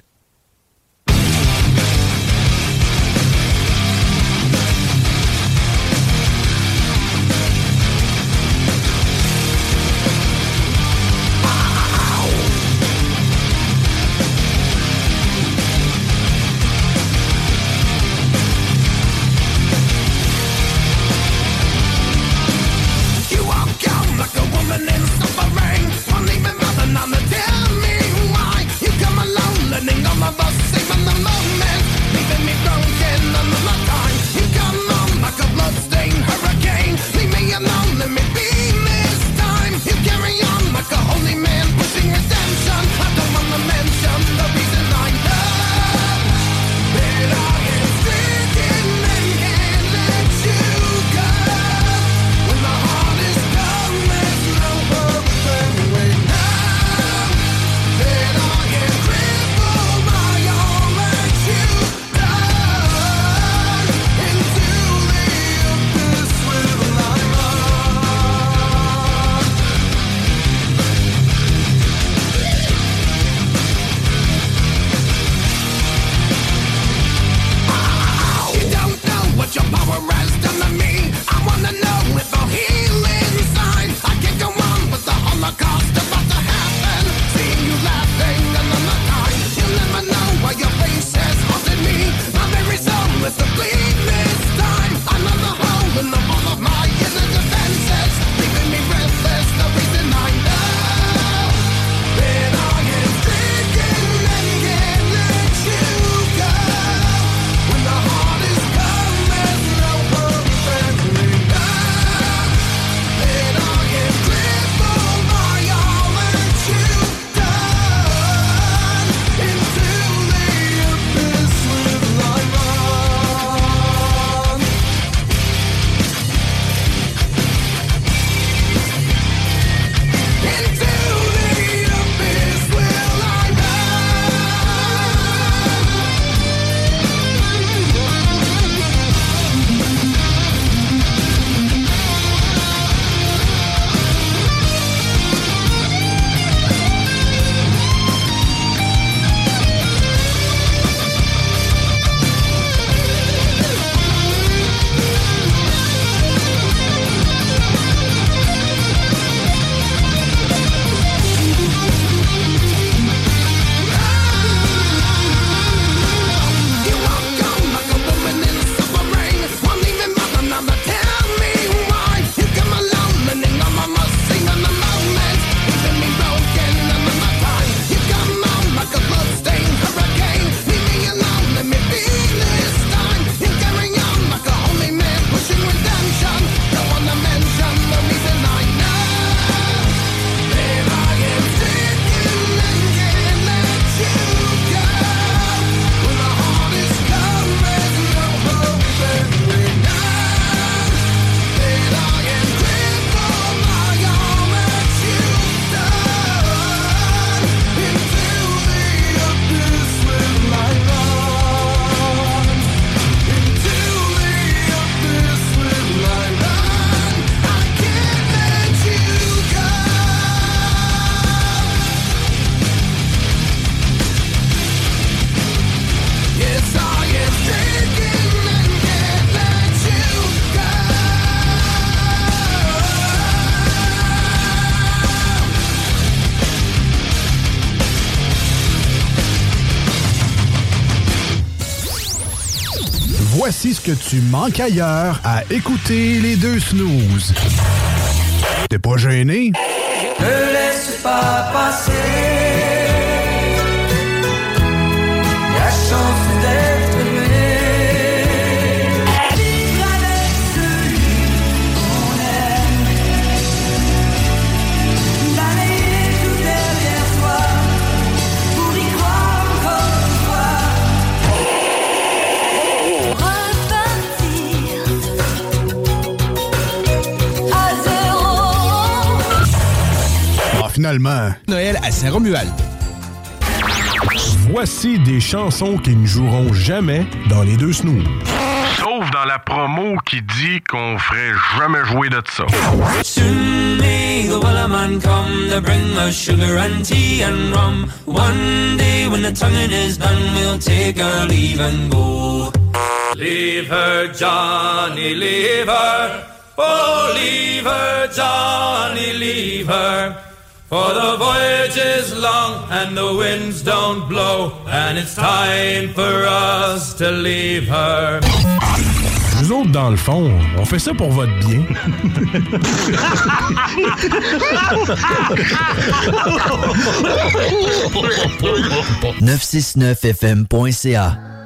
Speaker 8: que tu manques ailleurs à écouter les deux snooze. T'es pas gêné?
Speaker 2: Ne laisse pas passer.
Speaker 8: finalement.
Speaker 5: Noël à Saint-Romuald. Voici des chansons qui ne joueront jamais dans les deux snooze.
Speaker 19: Sauf dans la promo qui dit qu'on ferait jamais jouer de ça.
Speaker 20: Soon may the well man come to bring us sugar and tea and rum. One day when the tonguing is done, we'll take our leave and go. Leave her, Johnny, leave her. Oh, leave her, Johnny, leave her. For the voyage is long and the winds don't blow, and it's time for us to leave her.
Speaker 5: Nous autres, dans le fond, on fait ça pour votre bien.
Speaker 12: 969fm.ca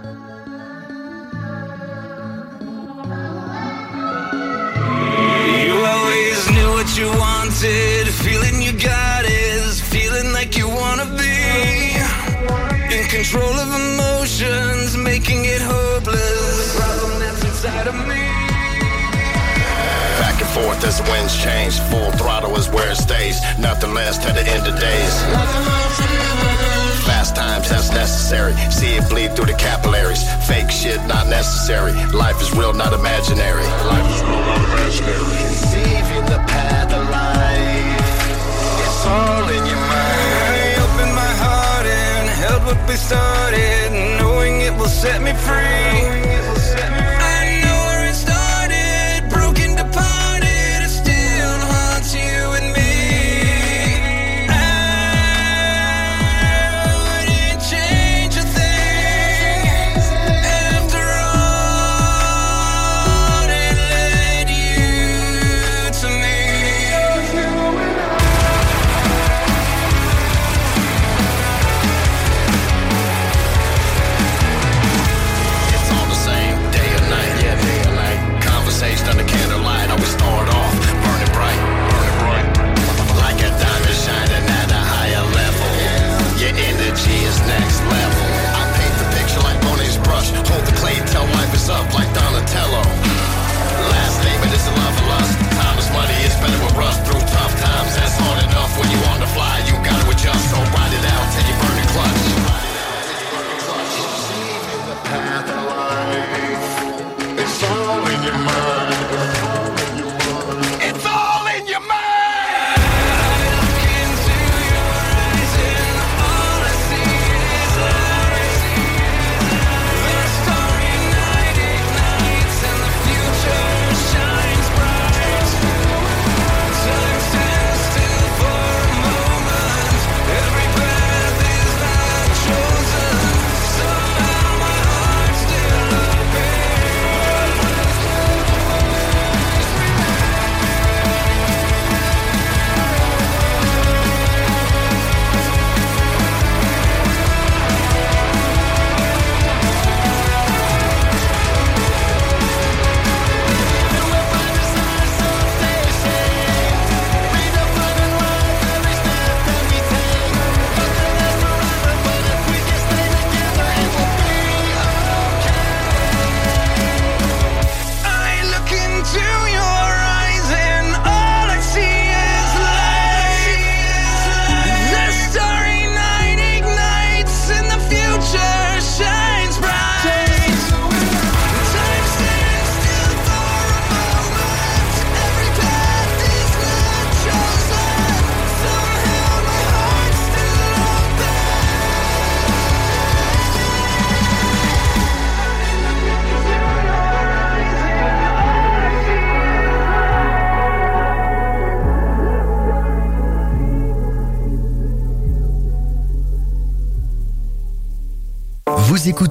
Speaker 6: what you wanted. Feeling you got is feeling like you wanna be in control of emotions, making it hopeless. Problem that's inside of me.
Speaker 21: Back and forth as the winds change. Full throttle is where it stays. Nothing less to the end of days. Fast times, that's necessary. See it bleed through the capillaries. Fake shit, not necessary. Life is real, not imaginary. Life is real, not imaginary. Conceiving the path of life. It's all in your mind.
Speaker 6: I opened my heart and held what we started, knowing it will set me free.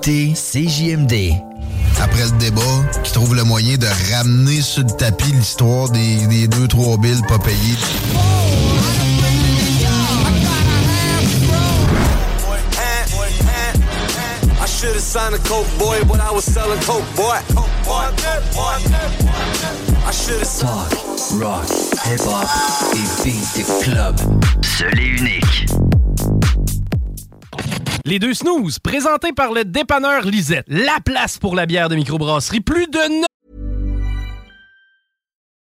Speaker 12: Écoutez CJMD.
Speaker 1: Les deux snooze, présentés par le dépanneur Lisette. La place pour la bière de microbrasserie. Plus de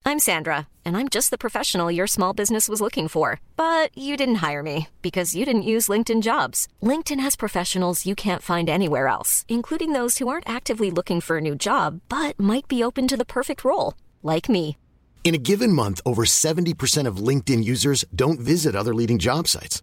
Speaker 22: I'm Sandra, and I'm just the professional your small business was looking for. But you didn't hire me because you didn't use LinkedIn jobs. LinkedIn has professionals you can't find anywhere else, including those who aren't actively looking for a new job but might be open to the perfect role, like me.
Speaker 23: In a given month, over 70% of LinkedIn users don't visit other leading job sites.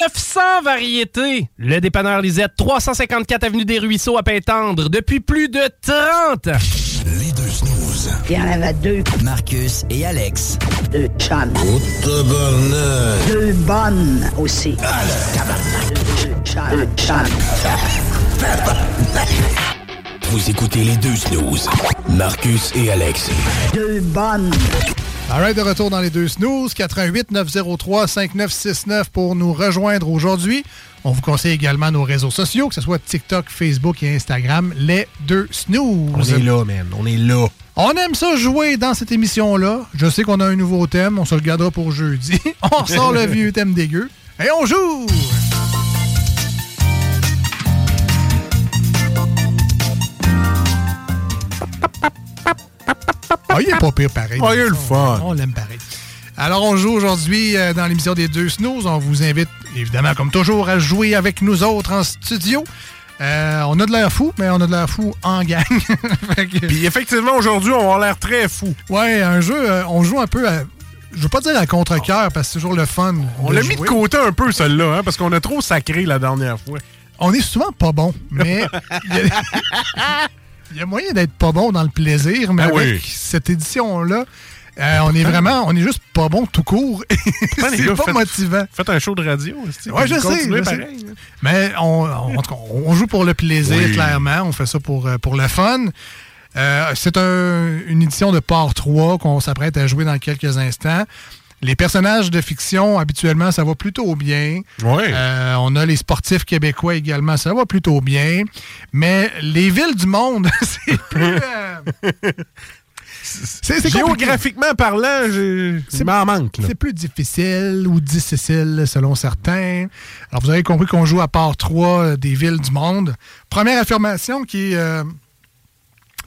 Speaker 1: 900 variétés. Le dépanneur Lisette, 354 Avenue des Ruisseaux à Pintendre, depuis plus de 30 ans.
Speaker 12: Les deux snooze.
Speaker 24: Il y en avait deux.
Speaker 12: Marcus et Alex.
Speaker 24: Deux chums. Deux bonnes aussi. Deux chums. Deux chums.
Speaker 16: Vous écoutez les deux snooze. Marcus et Alex.
Speaker 24: Deux bonnes.
Speaker 4: Alright, de retour dans les deux snooze, 88 903 5969 pour nous rejoindre aujourd'hui. On vous conseille également nos réseaux sociaux, que ce soit TikTok, Facebook et Instagram, les deux snooze.
Speaker 5: On est là, man. On est là.
Speaker 4: On aime ça jouer dans cette émission-là. Je sais qu'on a un nouveau thème, on se le gardera pour jeudi. on ressort le vieux thème dégueu et on joue! Ah, il est pas pire pareil.
Speaker 5: Ah, il est le fun.
Speaker 4: On l'aime pareil. Alors, on joue aujourd'hui euh, dans l'émission des deux snooze. On vous invite, évidemment, comme toujours, à jouer avec nous autres en studio. Euh, on a de l'air fou, mais on a de l'air fou en gang. Que-
Speaker 5: Puis effectivement, aujourd'hui, on avoir l'air très fou.
Speaker 4: Ouais, un jeu, euh, on joue un peu à. Je veux pas dire à contre-cœur parce que c'est toujours le fun.
Speaker 5: On l'a mis de côté un peu, celle-là, hein, parce qu'on a trop sacré la dernière fois.
Speaker 4: On est souvent pas bon, mais il y a- moyen d'être pas bon dans le plaisir, mais
Speaker 5: Ah
Speaker 4: avec
Speaker 5: oui.
Speaker 4: cette édition-là, euh, on est vraiment, on est juste pas bon tout court. C'est pas
Speaker 5: faites-
Speaker 4: motivant.
Speaker 5: Faites un show de radio.
Speaker 4: Ouais, je sais, je sais. Mais on, on- en tout cas, on joue pour le plaisir,
Speaker 5: Oui.
Speaker 4: clairement. On fait ça pour, euh, pour le fun. Euh, c'est un- une édition de part 3 qu'on s'apprête à jouer dans quelques instants. Les personnages de fiction, habituellement, ça va plutôt bien.
Speaker 5: Ouais.
Speaker 4: Euh, on a les sportifs québécois également, ça va plutôt bien. Mais les villes du monde, c'est plus... euh, c'est- c'est.
Speaker 5: Géographiquement parlant, m'en manque. là.
Speaker 4: C'est plus difficile ou difficile selon certains. Alors, vous avez compris qu'on joue à part 3 des villes du monde. Première affirmation qui est euh,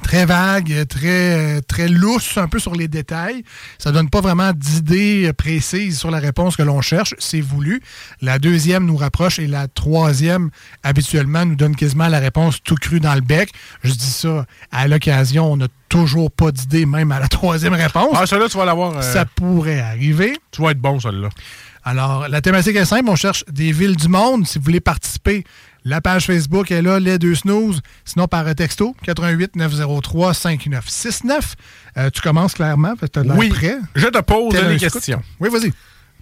Speaker 4: très vague, très, très lousse un peu sur les détails. Ça donne pas vraiment d'idées précises sur la réponse que l'on cherche. C'est voulu. La deuxième nous rapproche et la troisième, habituellement, nous donne quasiment la réponse tout cru dans le bec. Je dis ça à l'occasion. On n'a toujours pas d'idée, même à la troisième réponse.
Speaker 5: Ah, celle-là, tu vas l'avoir. euh,
Speaker 4: Ça pourrait arriver.
Speaker 5: Tu vas être bon, celle-là.
Speaker 4: Alors, la thématique est simple. On cherche des villes du monde. Si vous voulez participer, la page Facebook est là, les deux snooze. Sinon, par texto, 88 903 5969. Euh, tu commences clairement, parce que tu as
Speaker 5: Oui.
Speaker 4: prêt.
Speaker 5: Je te pose
Speaker 4: scout.
Speaker 5: questions.
Speaker 4: Oui, vas-y.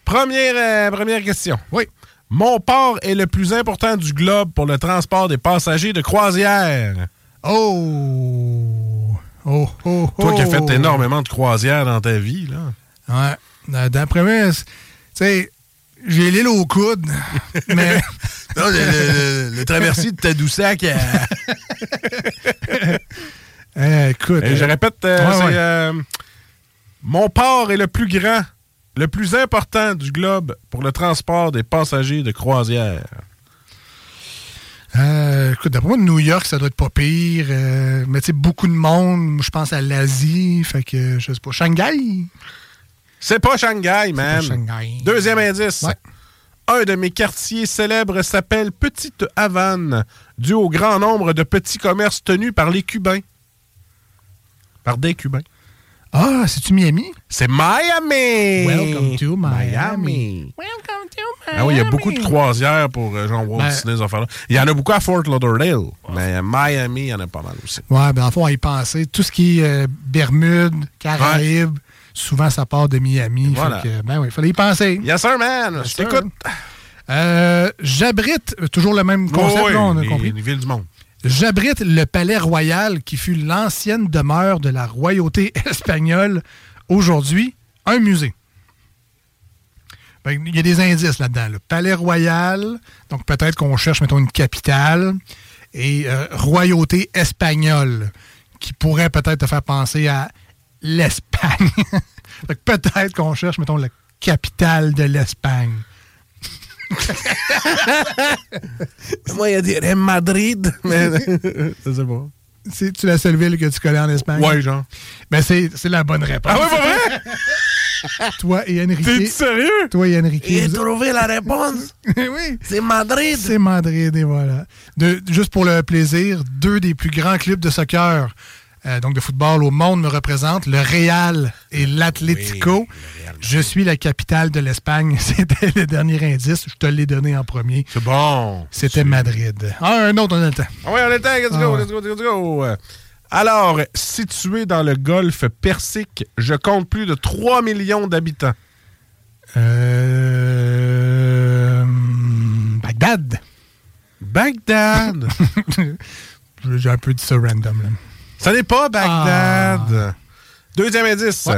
Speaker 5: Première, euh, première question.
Speaker 4: Oui.
Speaker 5: Mon port est le plus important du globe pour le transport des passagers de croisière.
Speaker 4: Oh! Oh, oh,
Speaker 5: Toi qui as
Speaker 4: oh.
Speaker 5: fait énormément de croisières dans ta vie, là.
Speaker 4: Ouais. Euh, D'après moi, c'est- tu sais, j'ai l'île au coude, mais...
Speaker 5: Non, le, le- le traversier de Tadoussac à...
Speaker 4: Écoute...
Speaker 5: Et je répète, euh,
Speaker 4: ouais,
Speaker 5: c'est,
Speaker 4: ouais.
Speaker 5: euh, mon port est le plus grand, le plus important du globe pour le transport des passagers de croisière.
Speaker 4: Euh, écoute, d'après moi, New York, ça doit être pas pire. euh, mais tu sais, beaucoup de monde. Je pense à l'Asie. Fait que, je sais pas. Shanghai?
Speaker 5: C'est pas Shanghai, man.
Speaker 4: pas Shanghai.
Speaker 5: Deuxième indice.
Speaker 4: Ouais.
Speaker 5: Un de mes quartiers célèbres s'appelle Petite Havane, dû au grand nombre de petits commerces tenus par les Cubains. Par des Cubains.
Speaker 4: Ah, c'est-tu Miami?
Speaker 5: C'est Miami!
Speaker 4: Welcome to Miami.
Speaker 5: Welcome to Miami! Ah oui, il y a beaucoup de croisières pour euh, genre Walt
Speaker 4: Ben-
Speaker 5: Disney, ces affaires-là. Il y en a beaucoup à Fort Lauderdale, mais à Miami, il y en a pas mal aussi.
Speaker 4: Ouais, ben, en fond, à y penser. Tout ce qui est euh, Bermudes, Caraïbes, Souvent, ça part de Miami.
Speaker 5: Voilà.
Speaker 4: Fait que, ben oui, il fallait y penser.
Speaker 5: Yes, sir, man. Je t'écoute.
Speaker 4: Euh, J'abrite, toujours le même concept,
Speaker 5: Oui,
Speaker 4: on a
Speaker 5: les-
Speaker 4: compris.
Speaker 5: les villes du monde.
Speaker 4: J'abrite le palais royal qui fut l'ancienne demeure de la royauté espagnole. Aujourd'hui, un musée. Ben, Il y a des indices là-dedans. Le palais royal, donc peut-être qu'on cherche, mettons, une capitale, et euh, royauté espagnole, qui pourrait peut-être te faire penser à l'Espagne. Peut-être qu'on cherche, mettons, la capitale de l'Espagne.
Speaker 5: Moi, il y a des Madrid, mais sais pas.
Speaker 4: C'est-tu la seule ville que tu connais en Espagne?
Speaker 5: Ouais, genre.
Speaker 4: Ben, c'est c'est la bonne réponse.
Speaker 5: Ah ouais, pas vrai?
Speaker 4: Toi et Enrique.
Speaker 5: T'es sérieux?
Speaker 4: Toi et Enrique.
Speaker 5: J'ai trouvé la réponse.
Speaker 4: oui.
Speaker 5: C'est Madrid.
Speaker 4: C'est Madrid, et voilà. De- juste pour le plaisir, deux des plus grands clubs de soccer, euh, donc de football au monde, me représentent, le Real et l'Atlético. Je suis la capitale de l'Espagne. C'était le dernier indice. Je te l'ai donné en premier.
Speaker 5: C'est bon.
Speaker 4: C'était Madrid. Ah, un autre, on a le temps.
Speaker 5: Ah ouais, on est temps, let's
Speaker 4: Ah
Speaker 5: go,
Speaker 4: ouais.
Speaker 5: let's go, let's go. Alors, situé dans le golfe Persique, je compte plus de 3 millions d'habitants.
Speaker 4: Euh... Bagdad.
Speaker 5: Bagdad.
Speaker 4: J'ai un peu dit ça random. Là.
Speaker 5: Ça n'est pas Bagdad.
Speaker 4: Ah.
Speaker 5: Deuxième indice.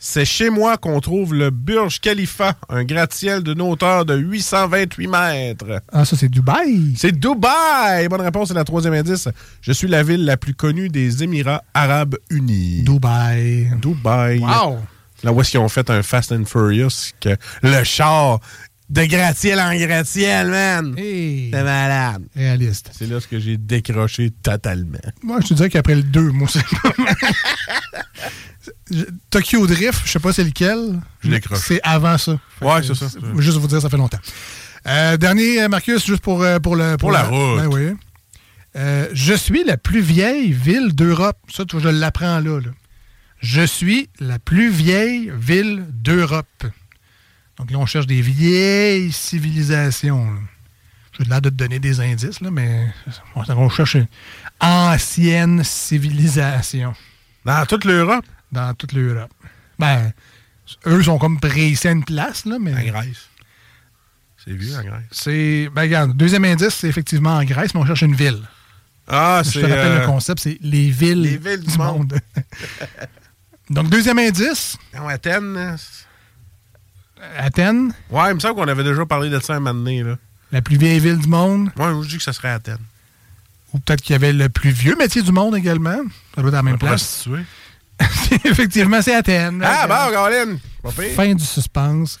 Speaker 5: C'est chez moi qu'on trouve le Burj Khalifa, un gratte-ciel d'une hauteur de 828 mètres.
Speaker 4: Ah, ça, c'est Dubaï.
Speaker 5: C'est Dubaï! Bonne réponse, c'est la troisième indice. Je suis la ville la plus connue des Émirats Arabes Unis.
Speaker 4: Dubaï.
Speaker 5: Dubaï.
Speaker 4: Wow!
Speaker 5: Là où est-ce qu'ils ont fait un Fast and Furious, que le char de gratte-ciel en gratte-ciel, man!
Speaker 4: Hey.
Speaker 5: C'est malade.
Speaker 4: Réaliste.
Speaker 5: C'est là ce que j'ai décroché totalement.
Speaker 4: Moi, je te dirais qu'après le 2, moi, c'est Tokyo Drift, je sais pas c'est lequel.
Speaker 5: Je décroche.
Speaker 4: C'est avant ça.
Speaker 5: Ouais, c'est ça.
Speaker 4: je veux Juste vous dire, ça fait longtemps. Euh, dernier, euh, Marcus, juste pour, euh, pour, le,
Speaker 5: Pour la route.
Speaker 4: Ben oui. Euh, je suis la plus vieille ville d'Europe. Ça, tu vois, je l'apprends là, là. Je suis la plus vieille ville d'Europe. Donc là, on cherche des vieilles civilisations. là. J'ai l'air de te donner des indices, là, mais on cherche une ancienne civilisation.
Speaker 5: Dans toute l'Europe?
Speaker 4: Dans toute l'Europe. Ben, eux sont comme pressés à une place, là, mais...
Speaker 5: En Grèce. C'est vieux, en Grèce.
Speaker 4: C'est. Ben, regarde, deuxième indice, c'est effectivement en Grèce, mais on cherche une ville.
Speaker 5: Ah,
Speaker 4: Je
Speaker 5: c'est...
Speaker 4: te rappelle
Speaker 5: euh,
Speaker 4: le concept, c'est les villes,
Speaker 5: les villes du monde.
Speaker 4: Donc, deuxième indice,
Speaker 5: Non, Athènes.
Speaker 4: Athènes,
Speaker 5: Ouais, il me semble qu'on avait déjà parlé de ça un moment donné, là.
Speaker 4: la plus vieille ville du monde?
Speaker 5: Moi, je dis que ça serait Athènes.
Speaker 4: Ou peut-être qu'il y avait le plus vieux métier du monde également. Ça doit être à la même place. Effectivement, c'est Athènes.
Speaker 5: Ah, bon, pire.
Speaker 4: Fin du suspense.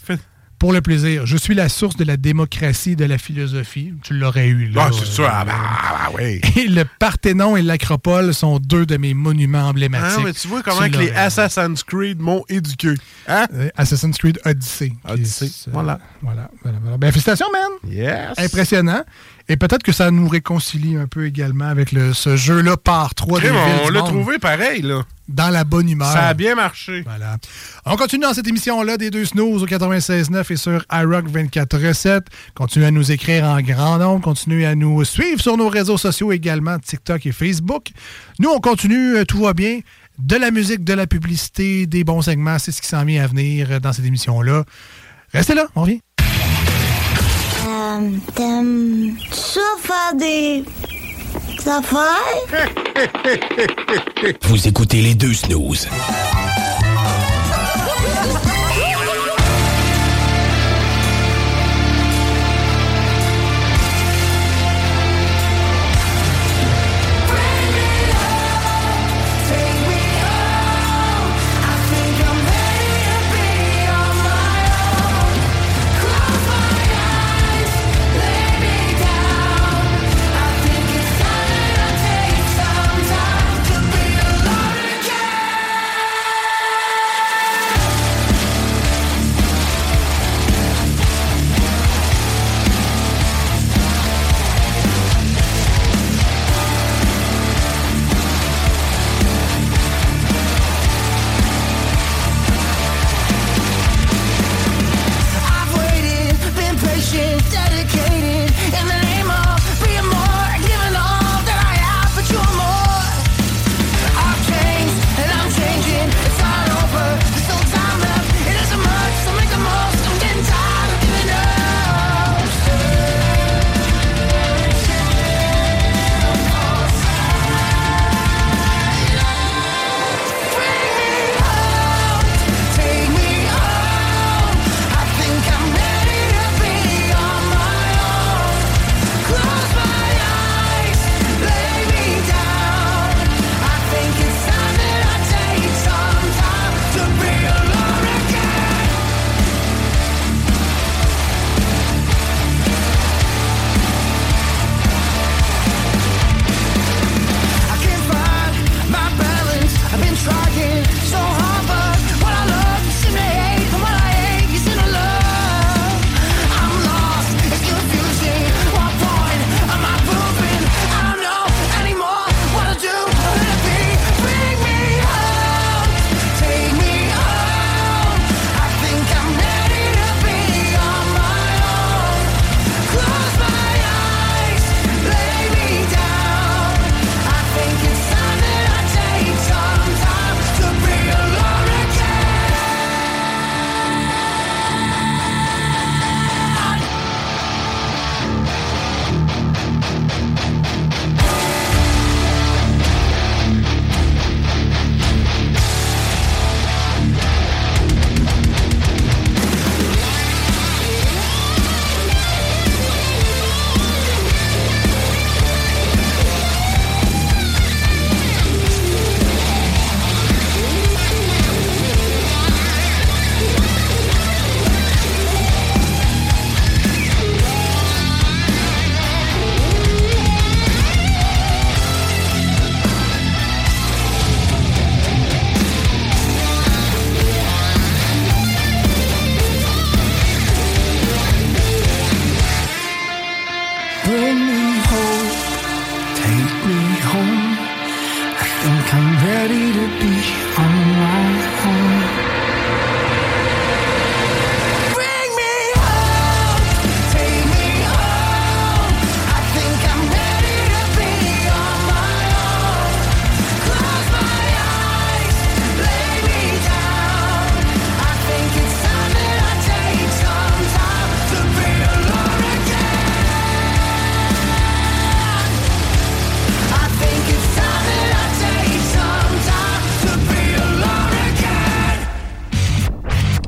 Speaker 4: Pour le plaisir. Je suis la source de la démocratie et de la philosophie. Tu l'aurais eu, là.
Speaker 5: Ah, c'est sûr. Ah, bah, ah, oui.
Speaker 4: Et le Parthénon et l'Acropole sont deux de mes monuments emblématiques.
Speaker 5: Ah, mais tu vois comment que les. Assassin's Creed m'ont éduqué. Hein?
Speaker 4: Euh, Assassin's Creed Odyssey.
Speaker 5: Odyssey,
Speaker 4: est-
Speaker 5: voilà.
Speaker 4: Voilà, voilà, voilà. Ben, félicitations, man!
Speaker 5: Yes!
Speaker 4: Impressionnant. Et peut-être que ça nous réconcilie un peu également avec le, ce jeu-là par trois des villes
Speaker 5: on l'a trouvé pareil, là.
Speaker 4: Dans la bonne humeur.
Speaker 5: Ça a bien marché.
Speaker 4: Voilà. On continue dans cette émission-là des deux snooze au 96.9 et sur iRock 24.7. Continuez à nous écrire en grand nombre. Continuez à nous suivre sur nos réseaux sociaux également, TikTok et Facebook. Nous, on continue, euh, tout va bien. De la musique, de la publicité, des bons segments, c'est ce qui s'en vient à venir euh, dans cette émission-là. Restez là, on revient.
Speaker 15: Ça faire des affaires?
Speaker 16: Vous écoutez les deux snooze.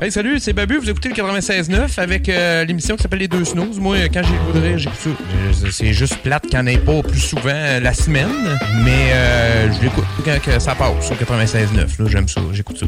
Speaker 10: Hey, salut, c'est Babu. Vous écoutez le 96.9 avec euh, l'émission qui s'appelle Les Deux Snooze. Moi, euh, quand j'ai j'écoute ça. Euh, c'est juste plate qu'il n'y en pas plus souvent la semaine, mais euh, je l'écoute quand ça passe sur 96.9. J'aime ça, j'écoute ça.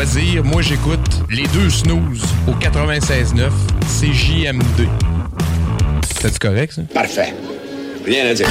Speaker 10: choisir, moi j'écoute les deux snooze au 96.9, c'est JMD. C'est correct ça?
Speaker 25: Parfait. Rien à dire.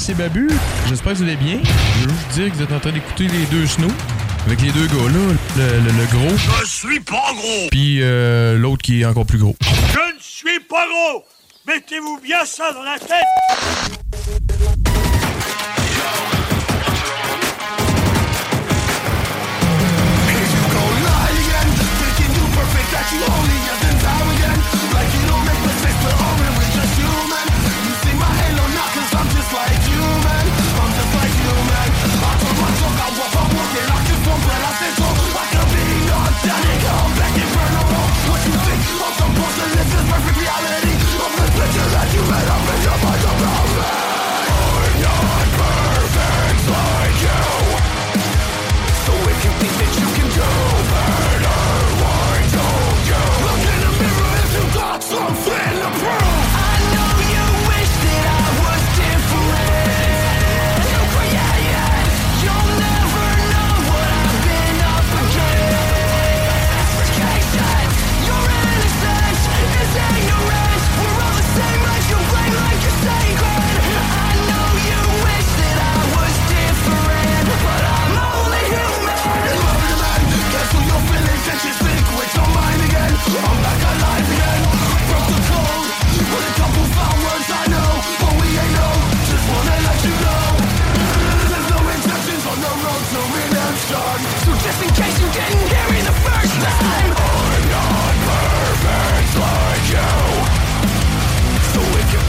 Speaker 10: C'est Babu. J'espère que vous allez bien. Je veux juste dire que vous êtes en train d'écouter les deux snows. Avec les deux gars-là, le, le- le gros,
Speaker 18: Je suis pas gros
Speaker 10: puis euh, l'autre qui est encore plus gros.
Speaker 18: Je ne suis pas gros Mettez-vous bien ça dans la tête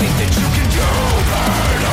Speaker 18: So if you think that you can do better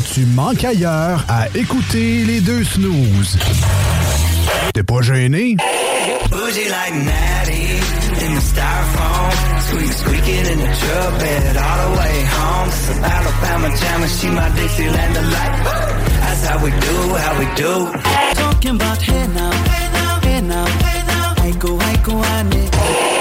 Speaker 8: que tu manques ailleurs à écouter les deux snooze. T'es pas gêné?
Speaker 9: Bougie like Natty in the styrofoam. Squeak squeaking in the truck bed all the way home. It's an Alabama jam and she my Dixieland delight. That's how we do, how we do. Talking about hey now, hey now, hey now, hey now. I go, I go, I need.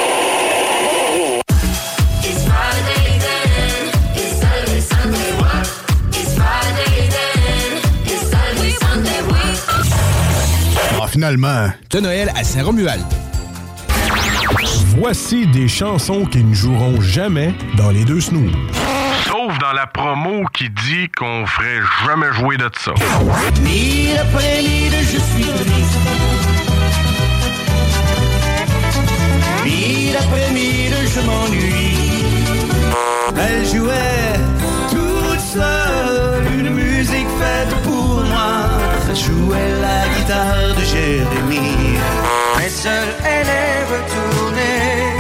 Speaker 8: Finalement.
Speaker 17: De Noël à Saint-Romuald. Voici des chansons qui ne joueront jamais dans les deux snooze.
Speaker 5: Sauf dans la promo qui dit qu'on ferait jamais jouer de ça.
Speaker 9: Mille après mille, je suis triste. Mille après mille, je m'ennuie. Elle jouait jouait la guitare de Jérémie. Mais seule, elle est retournée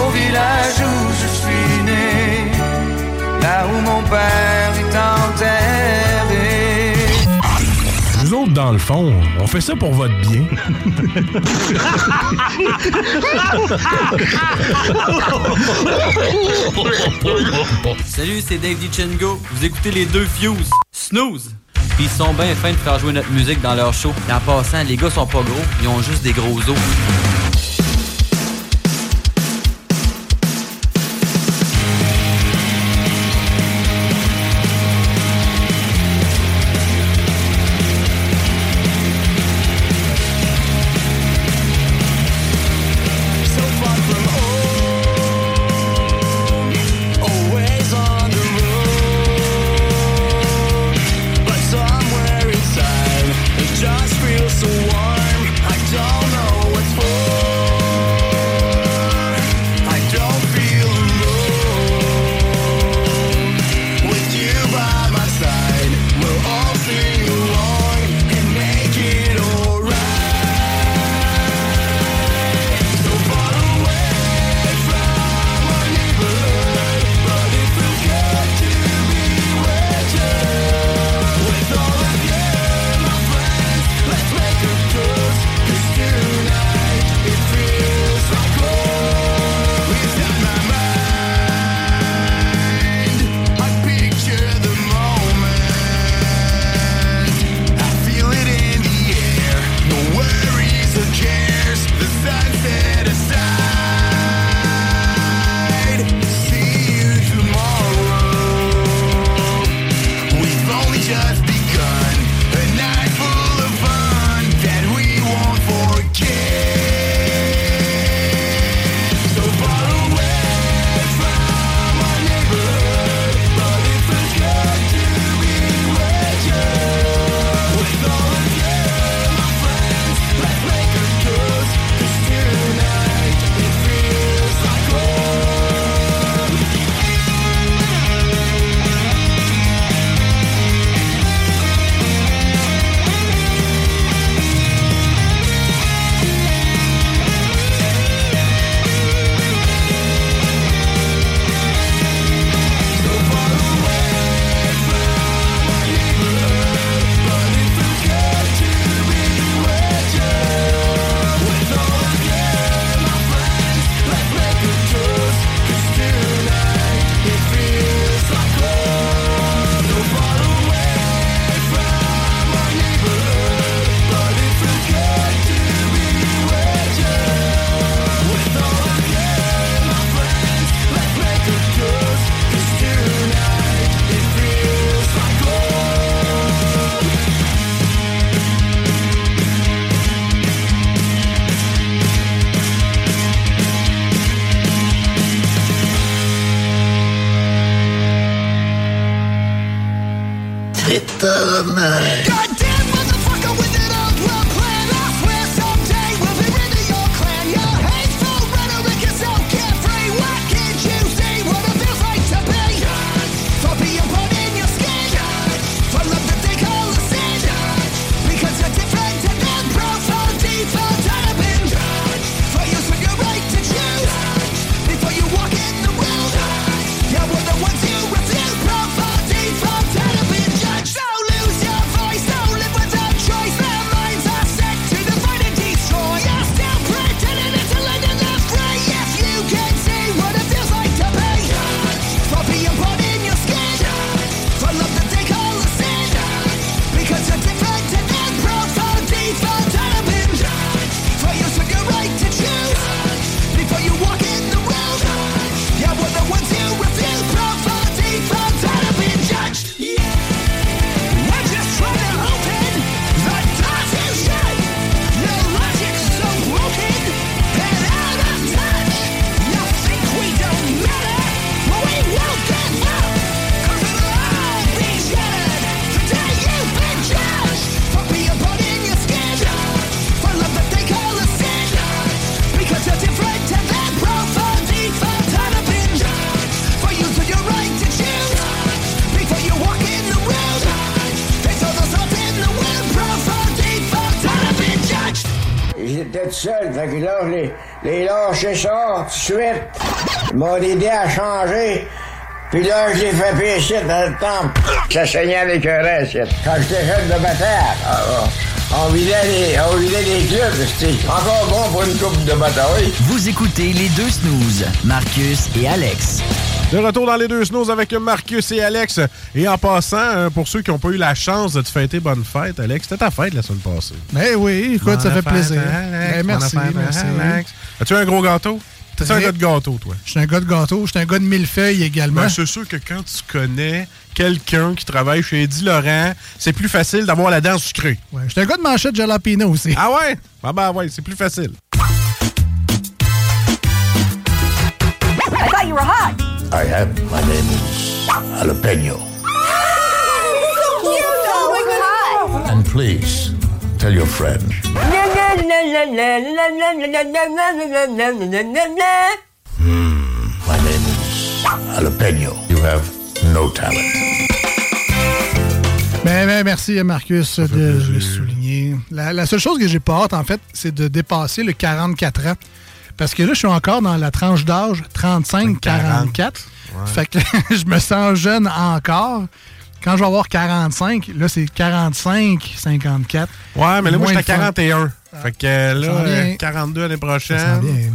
Speaker 9: au village où je suis né. Là où mon père est enterré.
Speaker 17: Nous autres, dans le fond, on fait ça pour votre bien.
Speaker 26: Salut, c'est Dave DiCengo. Vous écoutez les deux Fuse. Snooze. Ils sont bien fins de faire jouer notre musique dans leur show. Et en passant, les gars sont pas gros, ils ont juste des gros os.
Speaker 27: Que là, je les lâché ça tout de suite. Ils m'ont aidé à changer. Puis là, je l'ai fait pécher dans le temple. Ça saignait avec un reste. Quand j'étais jeune de bataille, ah, ah, on vidait les, on vidait les clubs. C'était encore bon pour une coupe de bataille.
Speaker 28: Vous écoutez les deux snooze, Marcus et Alex.
Speaker 5: De retour dans les deux snows avec Marcus et Alex. Et en passant, euh, pour ceux qui n'ont pas eu la chance de te fêter bonne fête, Alex, c'était ta fête la semaine passée.
Speaker 4: Ben oui, écoute, ça fait plaisir.
Speaker 5: Alex,
Speaker 4: Ben, merci,
Speaker 5: fête,
Speaker 4: merci.
Speaker 5: Alex. As-tu un gros gâteau? T'es un gars de gâteau, toi?
Speaker 4: Je suis un gars de gâteau, je suis un gars de millefeuille également.
Speaker 5: Ben, c'est sûr que quand tu connais quelqu'un qui travaille chez Eddie Laurent, c'est plus facile d'avoir la dent sucrée.
Speaker 4: Ouais, je suis un gars de manchette jalapeno aussi.
Speaker 5: Ah ouais? Ah ben ouais, c'est plus facile.
Speaker 29: I
Speaker 30: am. My name is Jalapeno.
Speaker 29: so cute. Oh my god.
Speaker 30: And please, tell your friend. My name is Jalapeno. You have no talent.
Speaker 4: Ben, ben, merci Marcus de le souligner. La, la seule chose que j'ai pas hâte, en fait, c'est de dépasser le 44 ans. Parce que là, je suis encore dans la tranche d'âge 35-44. Fait que je me sens jeune encore. Quand je vais avoir 45, là, c'est 45-54.
Speaker 5: Ouais, mais là, moi, j'étais à
Speaker 4: de fun.
Speaker 5: 41. Fait que euh, là,
Speaker 4: Ça sent bien.
Speaker 5: euh, 42 l'année
Speaker 4: Ça
Speaker 5: prochaine.
Speaker 4: sent bien.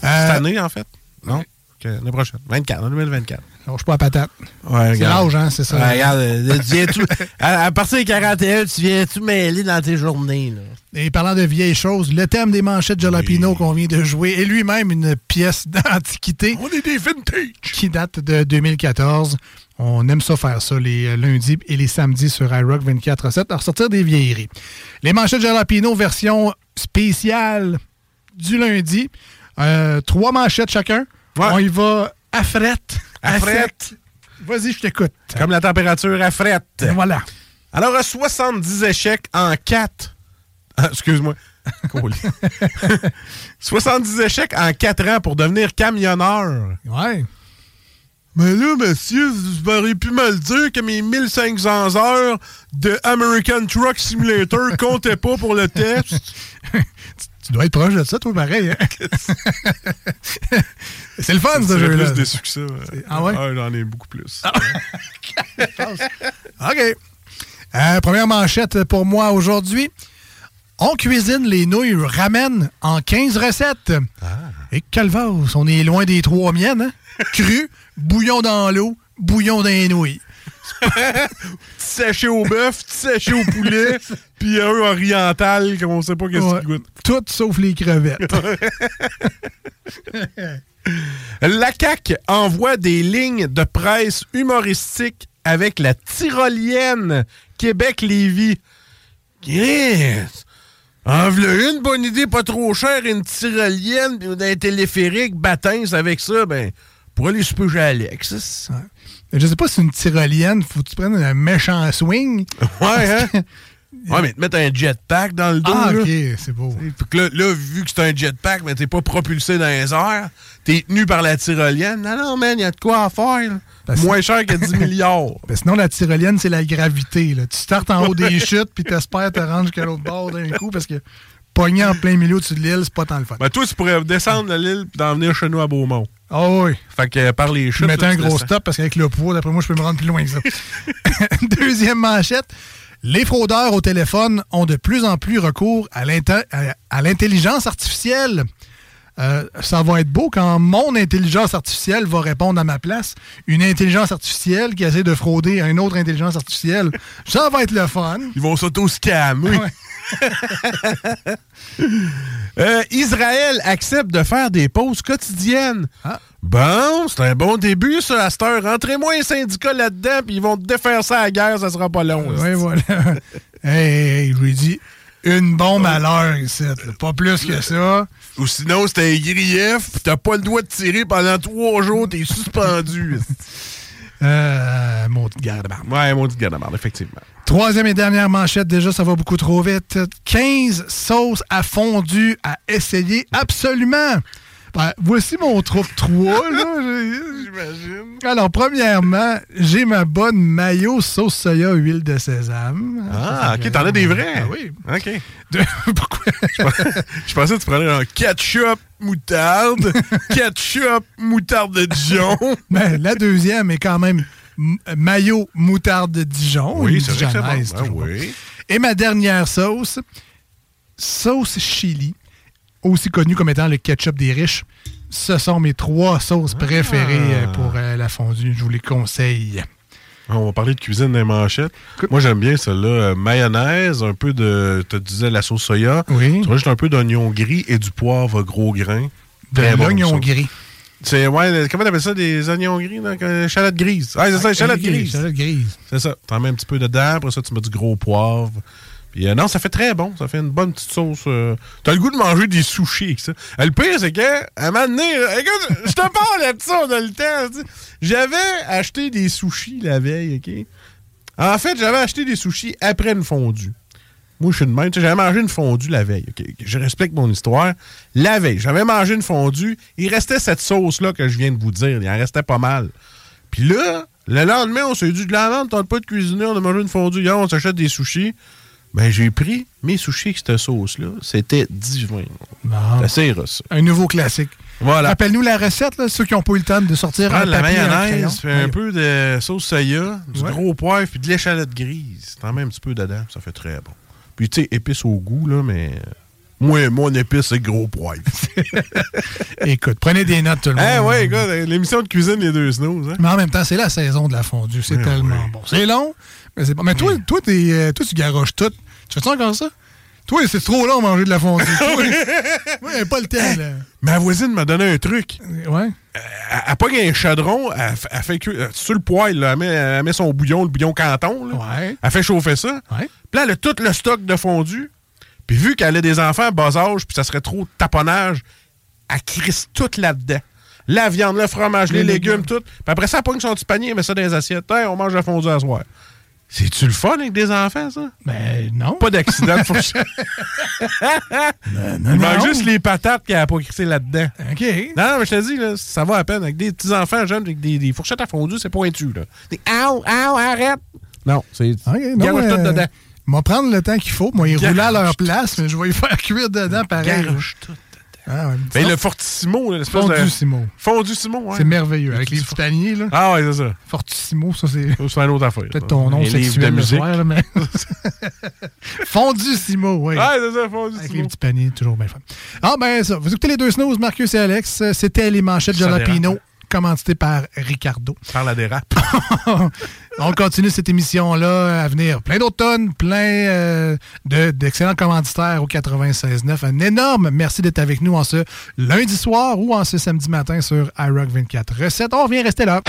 Speaker 5: Cette
Speaker 4: Euh,
Speaker 5: année, en fait? Non? L'année prochaine. 24, en 2024.
Speaker 4: Je pas à patate.
Speaker 5: Ouais,
Speaker 4: C'est l'âge, hein, c'est ça.
Speaker 5: Ouais, regarde, euh, tu viens tout- à, à partir des 41, tu viens tout mêler dans tes journées. Là.
Speaker 4: Et parlant de vieilles choses, le thème des manchettes Jalapino qu'on vient de jouer est lui-même une pièce d'antiquité.
Speaker 5: On est des vintage!
Speaker 4: Qui date de 2014. On aime ça faire ça les euh, lundis et les samedis sur iRock 24-7 à ressortir des vieilleries. Les manchettes Jalapino version spéciale du lundi. Euh, trois manchettes chacun. On y va à frette.
Speaker 5: À frette.
Speaker 4: sec. Vas-y, je t'écoute.
Speaker 5: Comme la température à frette.
Speaker 4: Voilà.
Speaker 5: Alors, à 70 échecs en 4. excuse-moi. Cool. 70 échecs en 4 ans pour devenir camionneur.
Speaker 4: Ouais.
Speaker 5: Mais là, monsieur, vous m'auriez pu me le dire que mes 1500 heures de American Truck Simulator comptaient pas pour le test.
Speaker 4: Tu dois être proche de ça, toi, pareil. hein? c'est le fun, ce jeu-là.
Speaker 5: plus déçu que ça.
Speaker 4: Ah ouais?
Speaker 5: J'en ai beaucoup plus.
Speaker 4: OK. Euh, première manchette pour moi aujourd'hui. On cuisine les nouilles ramen en 15 recettes. Et calvasse, on est loin des trois miennes. Hein? Cru, bouillon dans l'eau, bouillon dans les nouilles.
Speaker 5: Séché au bœuf, séché au poulet, puis un oriental qu'on sait pas qu'est-ce
Speaker 4: Ouais.
Speaker 5: qu'il goûte.
Speaker 4: Tout sauf les crevettes.
Speaker 5: La CAQ envoie des lignes de presse humoristiques avec la tyrolienne Québec-Lévis. Yes! En une bonne idée, pas trop chère, une tyrolienne, puis un téléphérique, bâtins avec ça, ben, pour aller souper chez Alex.
Speaker 4: Ouais. Je sais pas si une tyrolienne, faut que tu prennes un méchant swing.
Speaker 5: Ouais, hein? Ouais, mais te mettre un jetpack dans le dos.
Speaker 4: Ah, ok, c'est beau.
Speaker 5: Que là, là, vu que c'est un jetpack, mais t'es pas propulsé dans les airs, t'es tenu par la tyrolienne. Non, non, man, il y a de quoi à faire. là. Moins cher que 10 milliards.
Speaker 4: Ben, sinon, la tyrolienne, c'est la gravité. Là. Tu startes en haut des chutes, puis t'espères te rendre jusqu'à l'autre bord d'un coup, parce que pogner en plein milieu dessus de l'île, c'est pas tant le fun.
Speaker 5: Ben, toi, tu pourrais descendre de l'île puis d'en venir chez nous à Beaumont.
Speaker 4: Ah oui.
Speaker 5: Fait que euh, par les
Speaker 4: Je
Speaker 5: chutes.
Speaker 4: mettais
Speaker 5: là,
Speaker 4: un gros stop parce qu'avec le poids, d'après moi, je peux me rendre plus loin que ça. Deuxième manchette. Les fraudeurs au téléphone ont de plus en plus recours à l'intelligence artificielle. Euh, ça va être beau quand mon intelligence artificielle va répondre à ma place. Une intelligence artificielle qui essaie de frauder à une autre intelligence artificielle. Ça va être le fun.
Speaker 5: Ils vont s'auto-scammer. Euh, Israël accepte de faire des pauses quotidiennes.
Speaker 4: Ah.
Speaker 5: Bon, c'est un bon début, ça, à cette heure. Rentrez-moi un syndicat là-dedans, puis ils vont défaire ça à la guerre, ça sera pas long.
Speaker 4: Oui, voilà. hey, hey, je lui dit, une bombe à l'heure ici. Pas plus que ça.
Speaker 5: Ou sinon, c'est un grief, puis t'as pas le droit de tirer pendant trois jours, t'es suspendu.
Speaker 4: Euh, mon petit garde-barbe.
Speaker 5: ouais, mon petit garde effectivement.
Speaker 4: Troisième et dernière manchette, déjà, ça va beaucoup trop vite. 15 sauces à fondu à essayer absolument. Voici mon troupe 3, là.
Speaker 5: J'imagine.
Speaker 4: Alors, premièrement, j'ai ma bonne mayo sauce soya huile de sésame.
Speaker 5: Ah, ok, t'en as des vrais?
Speaker 4: Ah oui.
Speaker 5: Ok.
Speaker 4: Pourquoi?
Speaker 5: Je pensais que tu prenais un ketchup moutarde, ketchup moutarde de Dijon.
Speaker 4: Ben, la deuxième est quand même mayo moutarde de Dijon.
Speaker 5: Oui, c'est vrai que bon. Ben oui.
Speaker 4: Et ma dernière sauce, sauce chili, aussi connue comme étant le ketchup des riches. Ce sont mes trois sauces préférées euh, pour euh, la fondue. Je vous les conseille.
Speaker 5: On va parler de cuisine des manchettes. Moi, j'aime bien celle-là. euh, mayonnaise, un peu de. Tu disais la sauce soya.
Speaker 4: Oui.
Speaker 5: Tu rajoutes un peu d'oignon gris et du poivre gros grain.
Speaker 4: De l'oignon gris.
Speaker 5: C'est, ouais, comment t'appelles ça, des oignons gris? Donc, euh, grises. Ah, c'est ça, échalotes grises.
Speaker 4: Échalote grise.
Speaker 5: C'est ça. T'en mets un petit peu dedans, après ça, tu mets du gros poivre. Euh, non, ça fait très bon. Ça fait une bonne petite sauce. euh, T'as le goût de manger des sushis avec ça. Euh, le pire, c'est que, à un moment donné, là, écoute, je te parle de ça, on a le temps. J'avais acheté des sushis la veille, OK? En fait, j'avais acheté des sushis après une fondue. Moi, je suis de même. J'avais mangé une fondue la veille. OK? Je respecte mon histoire. La veille, j'avais mangé une fondue. Il restait cette sauce-là que je viens de vous dire. Il en restait pas mal. Puis là, le lendemain, on s'est dit de la vente, tente pas de cuisiner, on a mangé une fondue. Hier, on s'achète des sushis. Ben, j'ai pris mes sushis avec cette sauce-là. C'était divin.
Speaker 4: Bon.
Speaker 5: C'est.
Speaker 4: Un nouveau classique.
Speaker 5: Voilà.
Speaker 4: Rappelle-nous la recette, là, ceux qui n'ont pas eu le temps de sortir
Speaker 5: Prends
Speaker 4: un
Speaker 5: de la
Speaker 4: un
Speaker 5: mayonnaise, puis un peu de sauce soya, du
Speaker 4: Ouais.
Speaker 5: gros poivre, puis de l'échalote grise. T'en mets un petit peu dedans, ça fait très bon. Puis tu sais, épice au goût, là, mais... euh, Moi, mon épice, c'est gros poivre.
Speaker 4: Écoute, prenez des notes, tout le monde.
Speaker 5: Eh ouais, écoute, l'émission de cuisine, les deux snooze. Hein?
Speaker 4: Mais en même temps, c'est la saison de la fondue. C'est
Speaker 5: Ouais,
Speaker 4: tellement bon. C'est long, mais c'est bon. Mais toi, toi, euh, toi, tu garoches tout. Tu fais-tu encore ça? Toi, c'est trop long manger de la fondue. Toi, moi, j'ai pas le temps, là.
Speaker 5: Ma voisine m'a donné un truc.
Speaker 4: Ouais.
Speaker 5: Elle, elle pogne un chaudron, elle, fait cuire- euh, sur le poêle, là, elle, met, elle met son bouillon, le bouillon canton. Là.
Speaker 4: Ouais.
Speaker 5: Elle fait chauffer ça.
Speaker 4: Ouais.
Speaker 5: Puis là, elle a tout le stock de fondu. Puis vu qu'elle a des enfants bas âge, puis ça serait trop taponnage, elle crisse tout là-dedans. La viande, le fromage, les,
Speaker 4: Les
Speaker 5: légumes,
Speaker 4: légumes.
Speaker 5: tout. Puis après ça, elle pogne son petit panier, elle met ça dans les assiettes. Hey, on mange la fondue à soir. C'est-tu le fun avec des enfants, ça?
Speaker 4: Ben non.
Speaker 5: Pas d'accident de fourchette. Il manque
Speaker 4: non.
Speaker 5: juste les patates qu'elle n'a pas crissé là-dedans.
Speaker 4: OK.
Speaker 5: Non, non, mais je te dis, là, ça va à peine. Avec des petits enfants jeunes, avec des, des fourchettes à fondu, c'est pointu. Là. Des Ow, ow, arrête! Non, c'est.
Speaker 4: OK, non,
Speaker 5: Garoche tout dedans.
Speaker 4: Moi, prendre le temps qu'il faut. Moi, y rouler à leur place, mais je vais y faire cuire dedans pareil.
Speaker 5: Garoche tout.
Speaker 4: Ah, ouais.
Speaker 5: Ben, le Fortissimo, l'espèce
Speaker 4: Fondu
Speaker 5: de.
Speaker 4: Simo.
Speaker 5: Fondu Simo, ouais.
Speaker 4: C'est merveilleux. Avec les petits paniers, là.
Speaker 5: Ah, ouais, c'est ça.
Speaker 4: Fortissimo, ça, c'est
Speaker 5: C'est une autre affaire.
Speaker 4: peut-être ton nom sexuel
Speaker 5: de musique.
Speaker 4: soir, là, mais... Oui.
Speaker 5: Ah, c'est ça, Fondu
Speaker 4: Avec les petits paniers, toujours bien fun. Ah, ben ça. Vous écoutez les deux snooze, Marcus et Alex. C'était les manchettes
Speaker 5: Ça
Speaker 4: Jalapino,
Speaker 5: dérape.
Speaker 4: commanditées par Ricardo.
Speaker 5: Parle à des rap.
Speaker 4: On continue cette émission-là à venir. Plein d'autres tonnes, plein euh, de- d'excellents commanditaires au 96.9. Un énorme merci d'être avec nous en ce lundi soir ou en ce samedi matin sur iRock 24 Recettes. On revient rester là.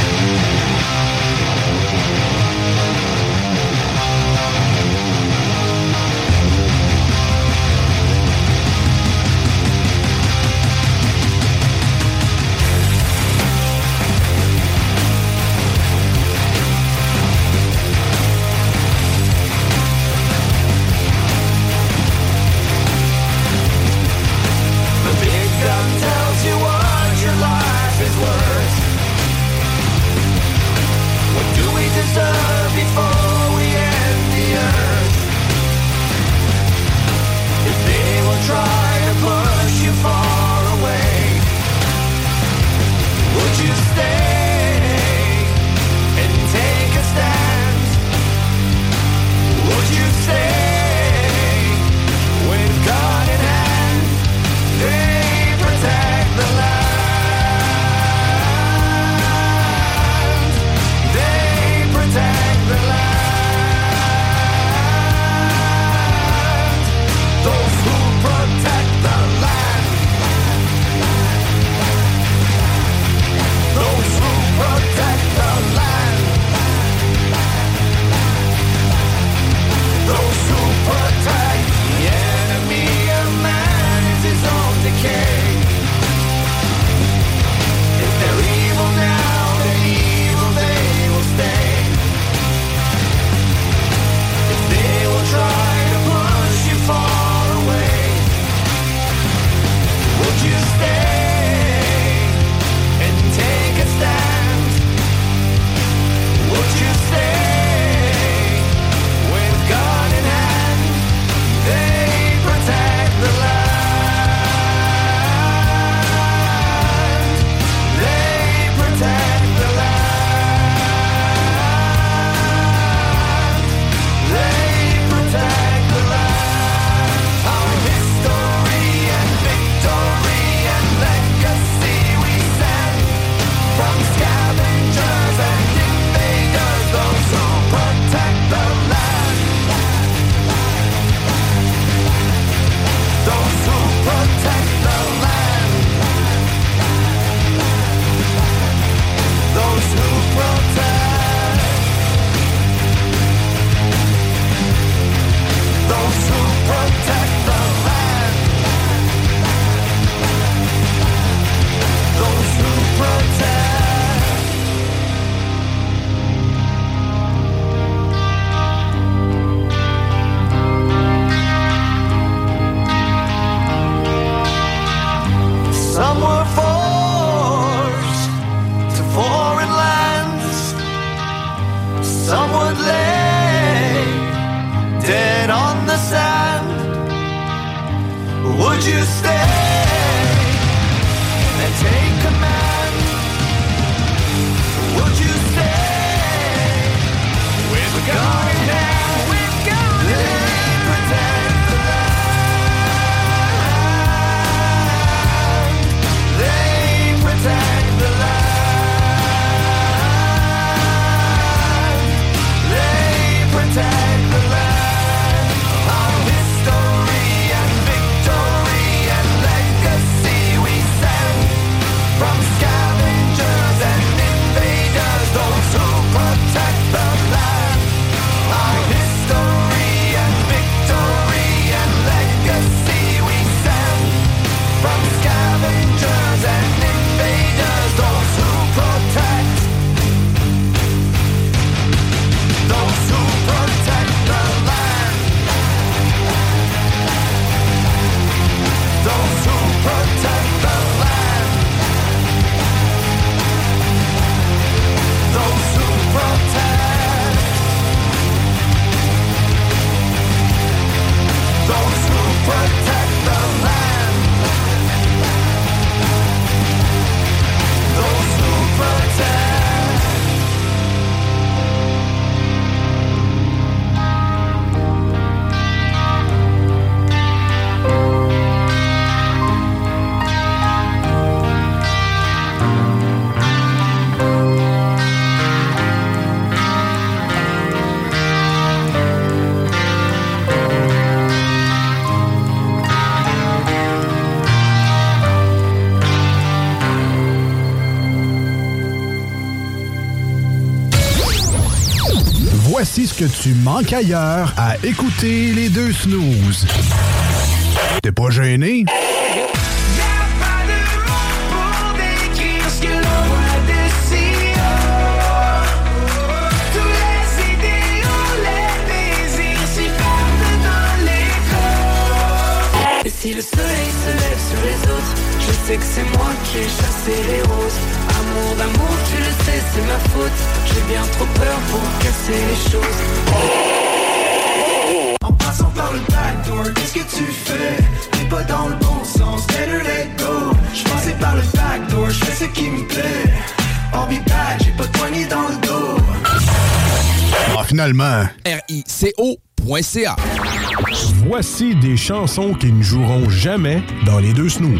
Speaker 8: Voici ce que tu manques ailleurs à écouter les deux snooze. T'es pas gêné?
Speaker 13: Et si le soleil se lève sur les autres, je sais que c'est moi qui ai chassé les roses. Amour d'amour, tu le sais, c'est ma faute. J'ai bien trop peur pour casser les choses.
Speaker 6: En passant par le backdoor, qu'est-ce que tu fais? T'es pas dans le bon sens, better let go J'passais par le backdoor, j'fais ce qui me plaît I'll be back, j'ai pas de poignée dans le dos
Speaker 8: Ah, finalement.
Speaker 5: RICO.ca Voici des chansons qui ne joueront jamais dans les deux snooze.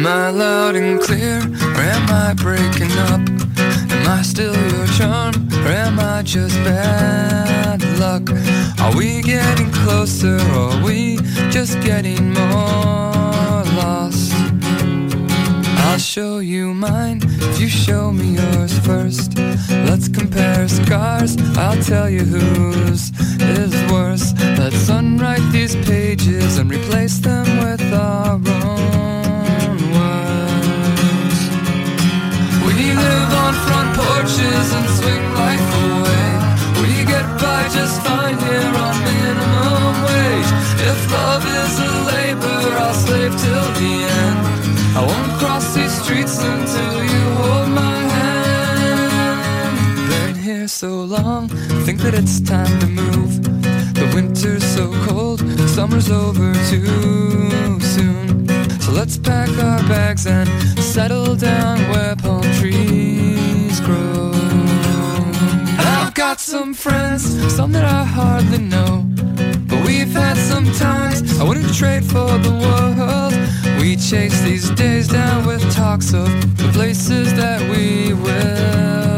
Speaker 13: Am I loud and clear, or am I breaking up? Am I still your charm, or am I just bad luck? Are we getting closer, or are we just getting more lost? I'll show you mine if you show me yours first. Let's compare scars, I'll tell you whose is worse. Let's unwrite these pages and replace them with our own live on front porches and swing life away. We get by just fine here on minimum wage. If love is a labor, I'll slave till the end. I won't cross these streets until you hold my hand. Been here so long, think that it's time to move. The winter's so cold, summer's over too soon. So let's pack our bags and settle down where palm trees grow. I've got some friends, some that I hardly know. But we've had some times I wouldn't trade for the world. We chase these days down with talks of the places that we will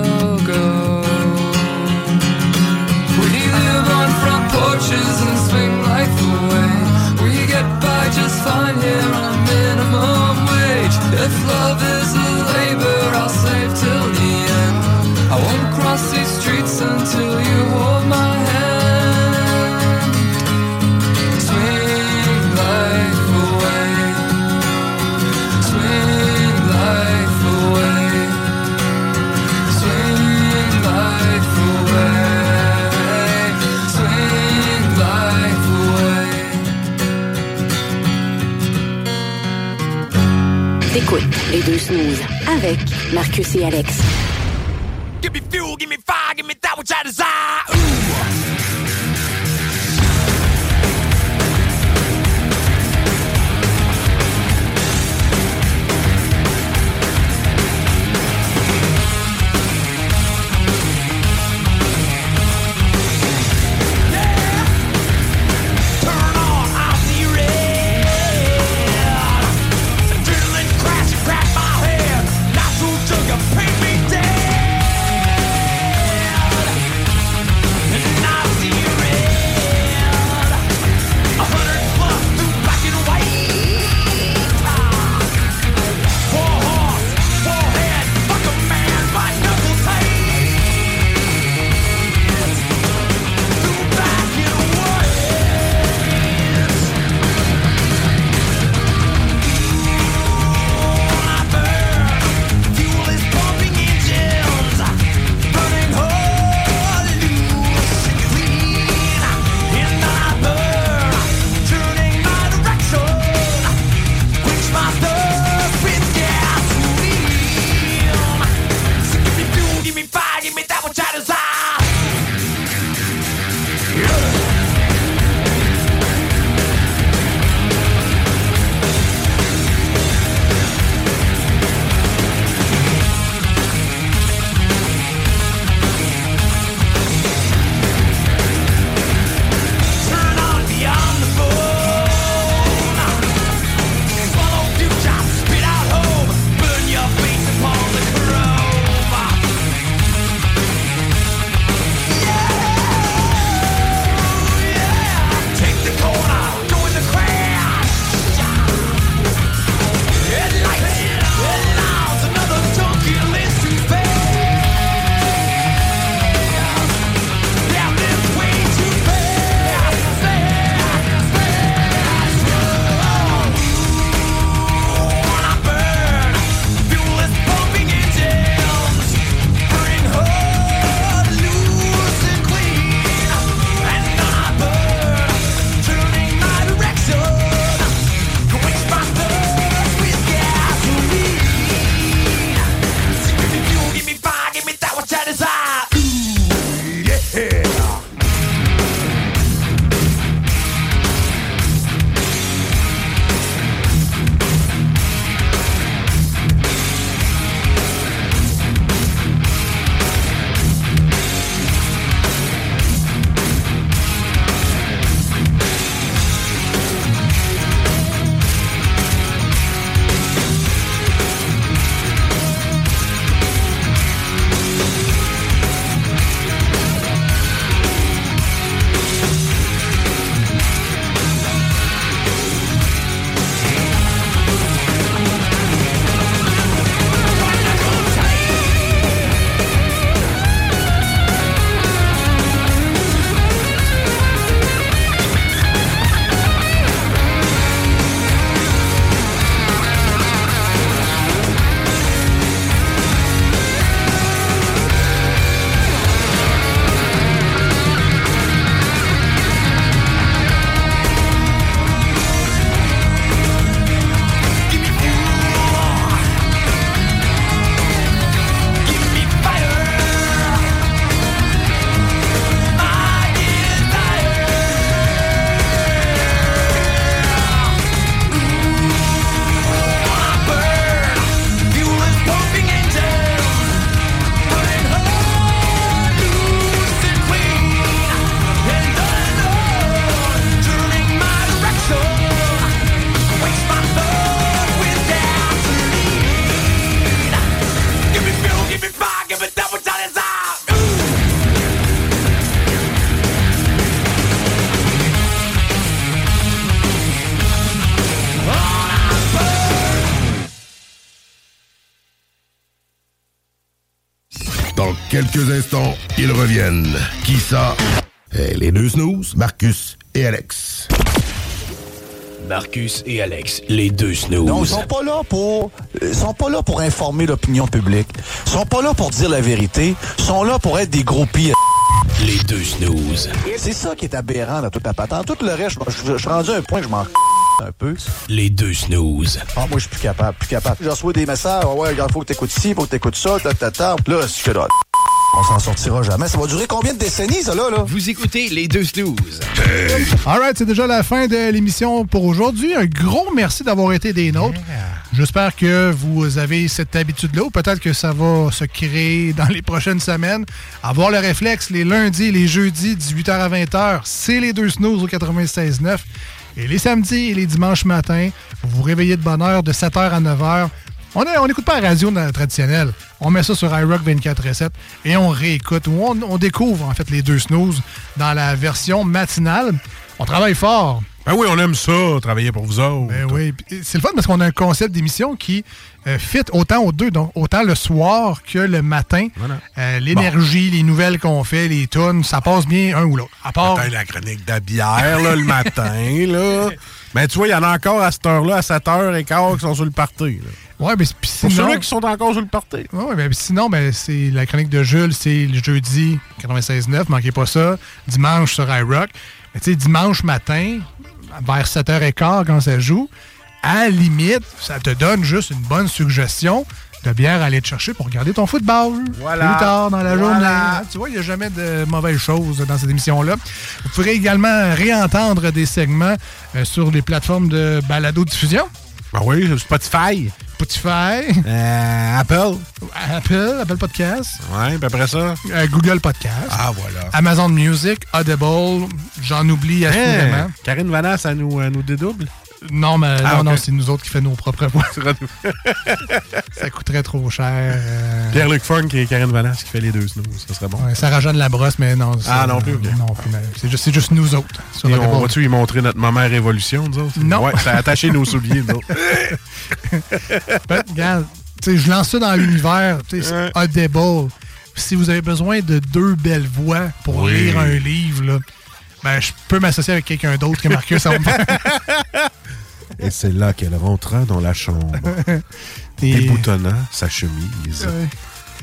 Speaker 25: deux snooze avec Marcus et Alex.
Speaker 30: Quelques instants, ils reviennent. Qui ça? Eh, les deux snooze, Marcus et Alex.
Speaker 16: Marcus et Alex, les deux snooze.
Speaker 31: Non, ils sont pas là pour ils sont pas là pour informer l'opinion publique. Ils sont pas là pour dire la vérité, ils sont là pour être des groupies.
Speaker 16: Les deux snooze.
Speaker 31: C'est ça qui est aberrant dans toute la patente. Tout le reste, je, suis rendu à un point que je m'en un peu.
Speaker 16: Les deux snooze.
Speaker 31: Ah, moi, je suis plus capable, plus capable. Je reçois des messages, Ah ouais, regarde, faut que t'écoutes ci, faut que t'écoutes ça, ta, ta, ta. Là, c'est que là, on s'en sortira jamais. Ça va durer combien de décennies, ça, là, là?
Speaker 28: Vous écoutez les deux snooze.
Speaker 4: Alright, c'est déjà la fin de l'émission pour aujourd'hui. Un gros merci d'avoir été des nôtres. J'espère que vous avez cette habitude-là, ou peut-être que ça va se créer dans les prochaines semaines. Avoir le réflexe les lundis, les jeudis, 18h à 20h, c'est les deux snooze au 96.9. Et les samedis et les dimanches matins, vous vous réveillez de bonne heure de 7h à 9h. On n'écoute pas la radio traditionnelle. On met ça sur iRock 24 et on réécoute. Ou on, on découvre en fait les deux snooze dans la version matinale. On travaille fort.
Speaker 5: Ben oui, on aime ça, travailler pour vous autres.
Speaker 4: Ben oui. C'est le fun parce qu'on a un concept d'émission qui euh, fit autant aux deux, donc autant le soir que le matin. Euh, L'énergie, les nouvelles qu'on fait, les tunes, ça passe bien un ou l'autre. À part.
Speaker 5: La chronique de bière, là, le matin, là. Ben, tu vois, il y en a encore à cette heure-là, à 7h15, qui sont sur le party.
Speaker 4: Ouais, mais puis
Speaker 5: Pour
Speaker 4: sinon.
Speaker 5: ceux-là qui sont encore sur le party.
Speaker 4: Ouais, ben, sinon, ben, c'est la chronique de Jules, c'est le jeudi 96.9, manquez pas ça. Dimanche sur iRock. Mais tu sais, dimanche matin, vers 7h15 quand ça joue, à la limite, ça te donne juste une bonne suggestion de bière à aller te chercher pour regarder ton football.
Speaker 5: Voilà.
Speaker 4: Plus tard dans la journée. Ah, Tu vois, il n'y a jamais de mauvaises choses dans cette émission-là. Vous pourrez également réentendre des segments euh, sur les plateformes de balado-diffusion.
Speaker 5: Ben oui, Spotify.
Speaker 4: Spotify.
Speaker 5: Euh, Apple.
Speaker 4: Apple, Apple Podcast.
Speaker 5: Ouais, puis après ça?
Speaker 4: Euh, Google Podcast.
Speaker 5: Ah, voilà.
Speaker 4: Amazon Music, Audible, j'en oublie assurément.
Speaker 5: Hein, Karine Vanasse, elle nous, elle nous dédouble?
Speaker 4: Non, mais
Speaker 5: Ah,
Speaker 4: non, non, c'est nous autres qui faisons nos propres voix. ça coûterait trop cher. euh,
Speaker 5: Pierre-Luc Funk et Karine Vanasse qui fait les deux snooze. Ça serait bon.
Speaker 4: ouais, Sarah Jeanne Labrosse, mais non. c'est-
Speaker 5: Ah, non plus.
Speaker 4: Non plus, c'est juste, juste nous autres. sur
Speaker 5: Et on va-tu y montrer notre moment révolution, nous autres?
Speaker 4: Non.
Speaker 5: Ouais, ça a attaché nos souliers, nous autres.
Speaker 4: Ben, regarde, je lance ça dans l'univers. c'est Audible. Si vous avez besoin de deux belles voix pour
Speaker 5: Oui.
Speaker 4: lire un livre, là, ben, je peux m'associer avec quelqu'un d'autre que Marcus.
Speaker 5: Et c'est là qu'elle rentra dans la chambre,
Speaker 4: Et-
Speaker 5: déboutonnant sa chemise.
Speaker 4: Ouais.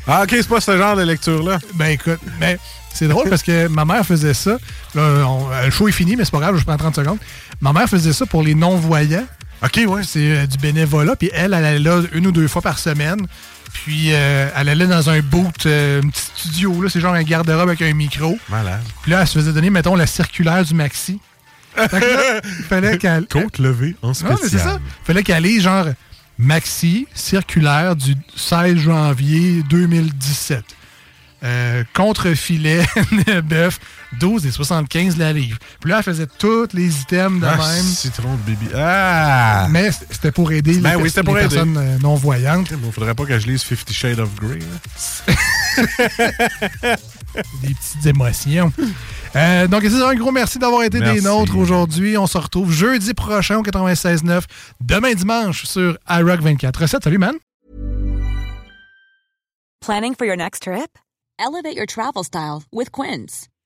Speaker 5: Ah, OK, c'est pas ce genre de lecture-là.
Speaker 4: Ben écoute, ben, c'est drôle parce que ma mère faisait ça. Là, on- euh, le show est fini, mais c'est pas grave, je prends 30 secondes. Ma mère faisait ça pour les non-voyants.
Speaker 5: OK, ouais.
Speaker 4: C'est euh, du bénévolat. Puis elle, elle allait là une ou deux fois par semaine. Puis euh, elle allait dans un boot, euh, un petit studio, là, c'est genre un garde-robe avec un micro.
Speaker 5: Malade.
Speaker 4: Puis là, elle se faisait donner, mettons, la circulaire du maxi. Fait que là, il fallait qu'elle.
Speaker 5: Côte levée en
Speaker 4: Non, mais c'est
Speaker 5: spécial.
Speaker 4: ça. Il fallait qu'elle lise genre maxi circulaire du 16 janvier 2017. Euh, contre-filet bœuf, 12 et 75 la livre. Puis là, elle faisait tous les items de
Speaker 5: Ah,
Speaker 4: même.
Speaker 5: citron de bibi. Ah!
Speaker 4: Mais c'était pour aider
Speaker 5: Ben
Speaker 4: les,
Speaker 5: oui,
Speaker 4: pers-
Speaker 5: c'était pour
Speaker 4: les
Speaker 5: aider.
Speaker 4: personnes euh, non-voyantes.
Speaker 5: Il faudrait pas que je lise Fifty Shades of Grey.
Speaker 4: des petites émotions. Euh, donc, c'est ça, un gros merci d'avoir été
Speaker 5: Merci.
Speaker 4: des nôtres aujourd'hui. On se retrouve jeudi prochain au 96.9, demain dimanche sur iRock 24. Recette, salut, man!
Speaker 32: Planning for your next trip? Elevate your travel style with Quince.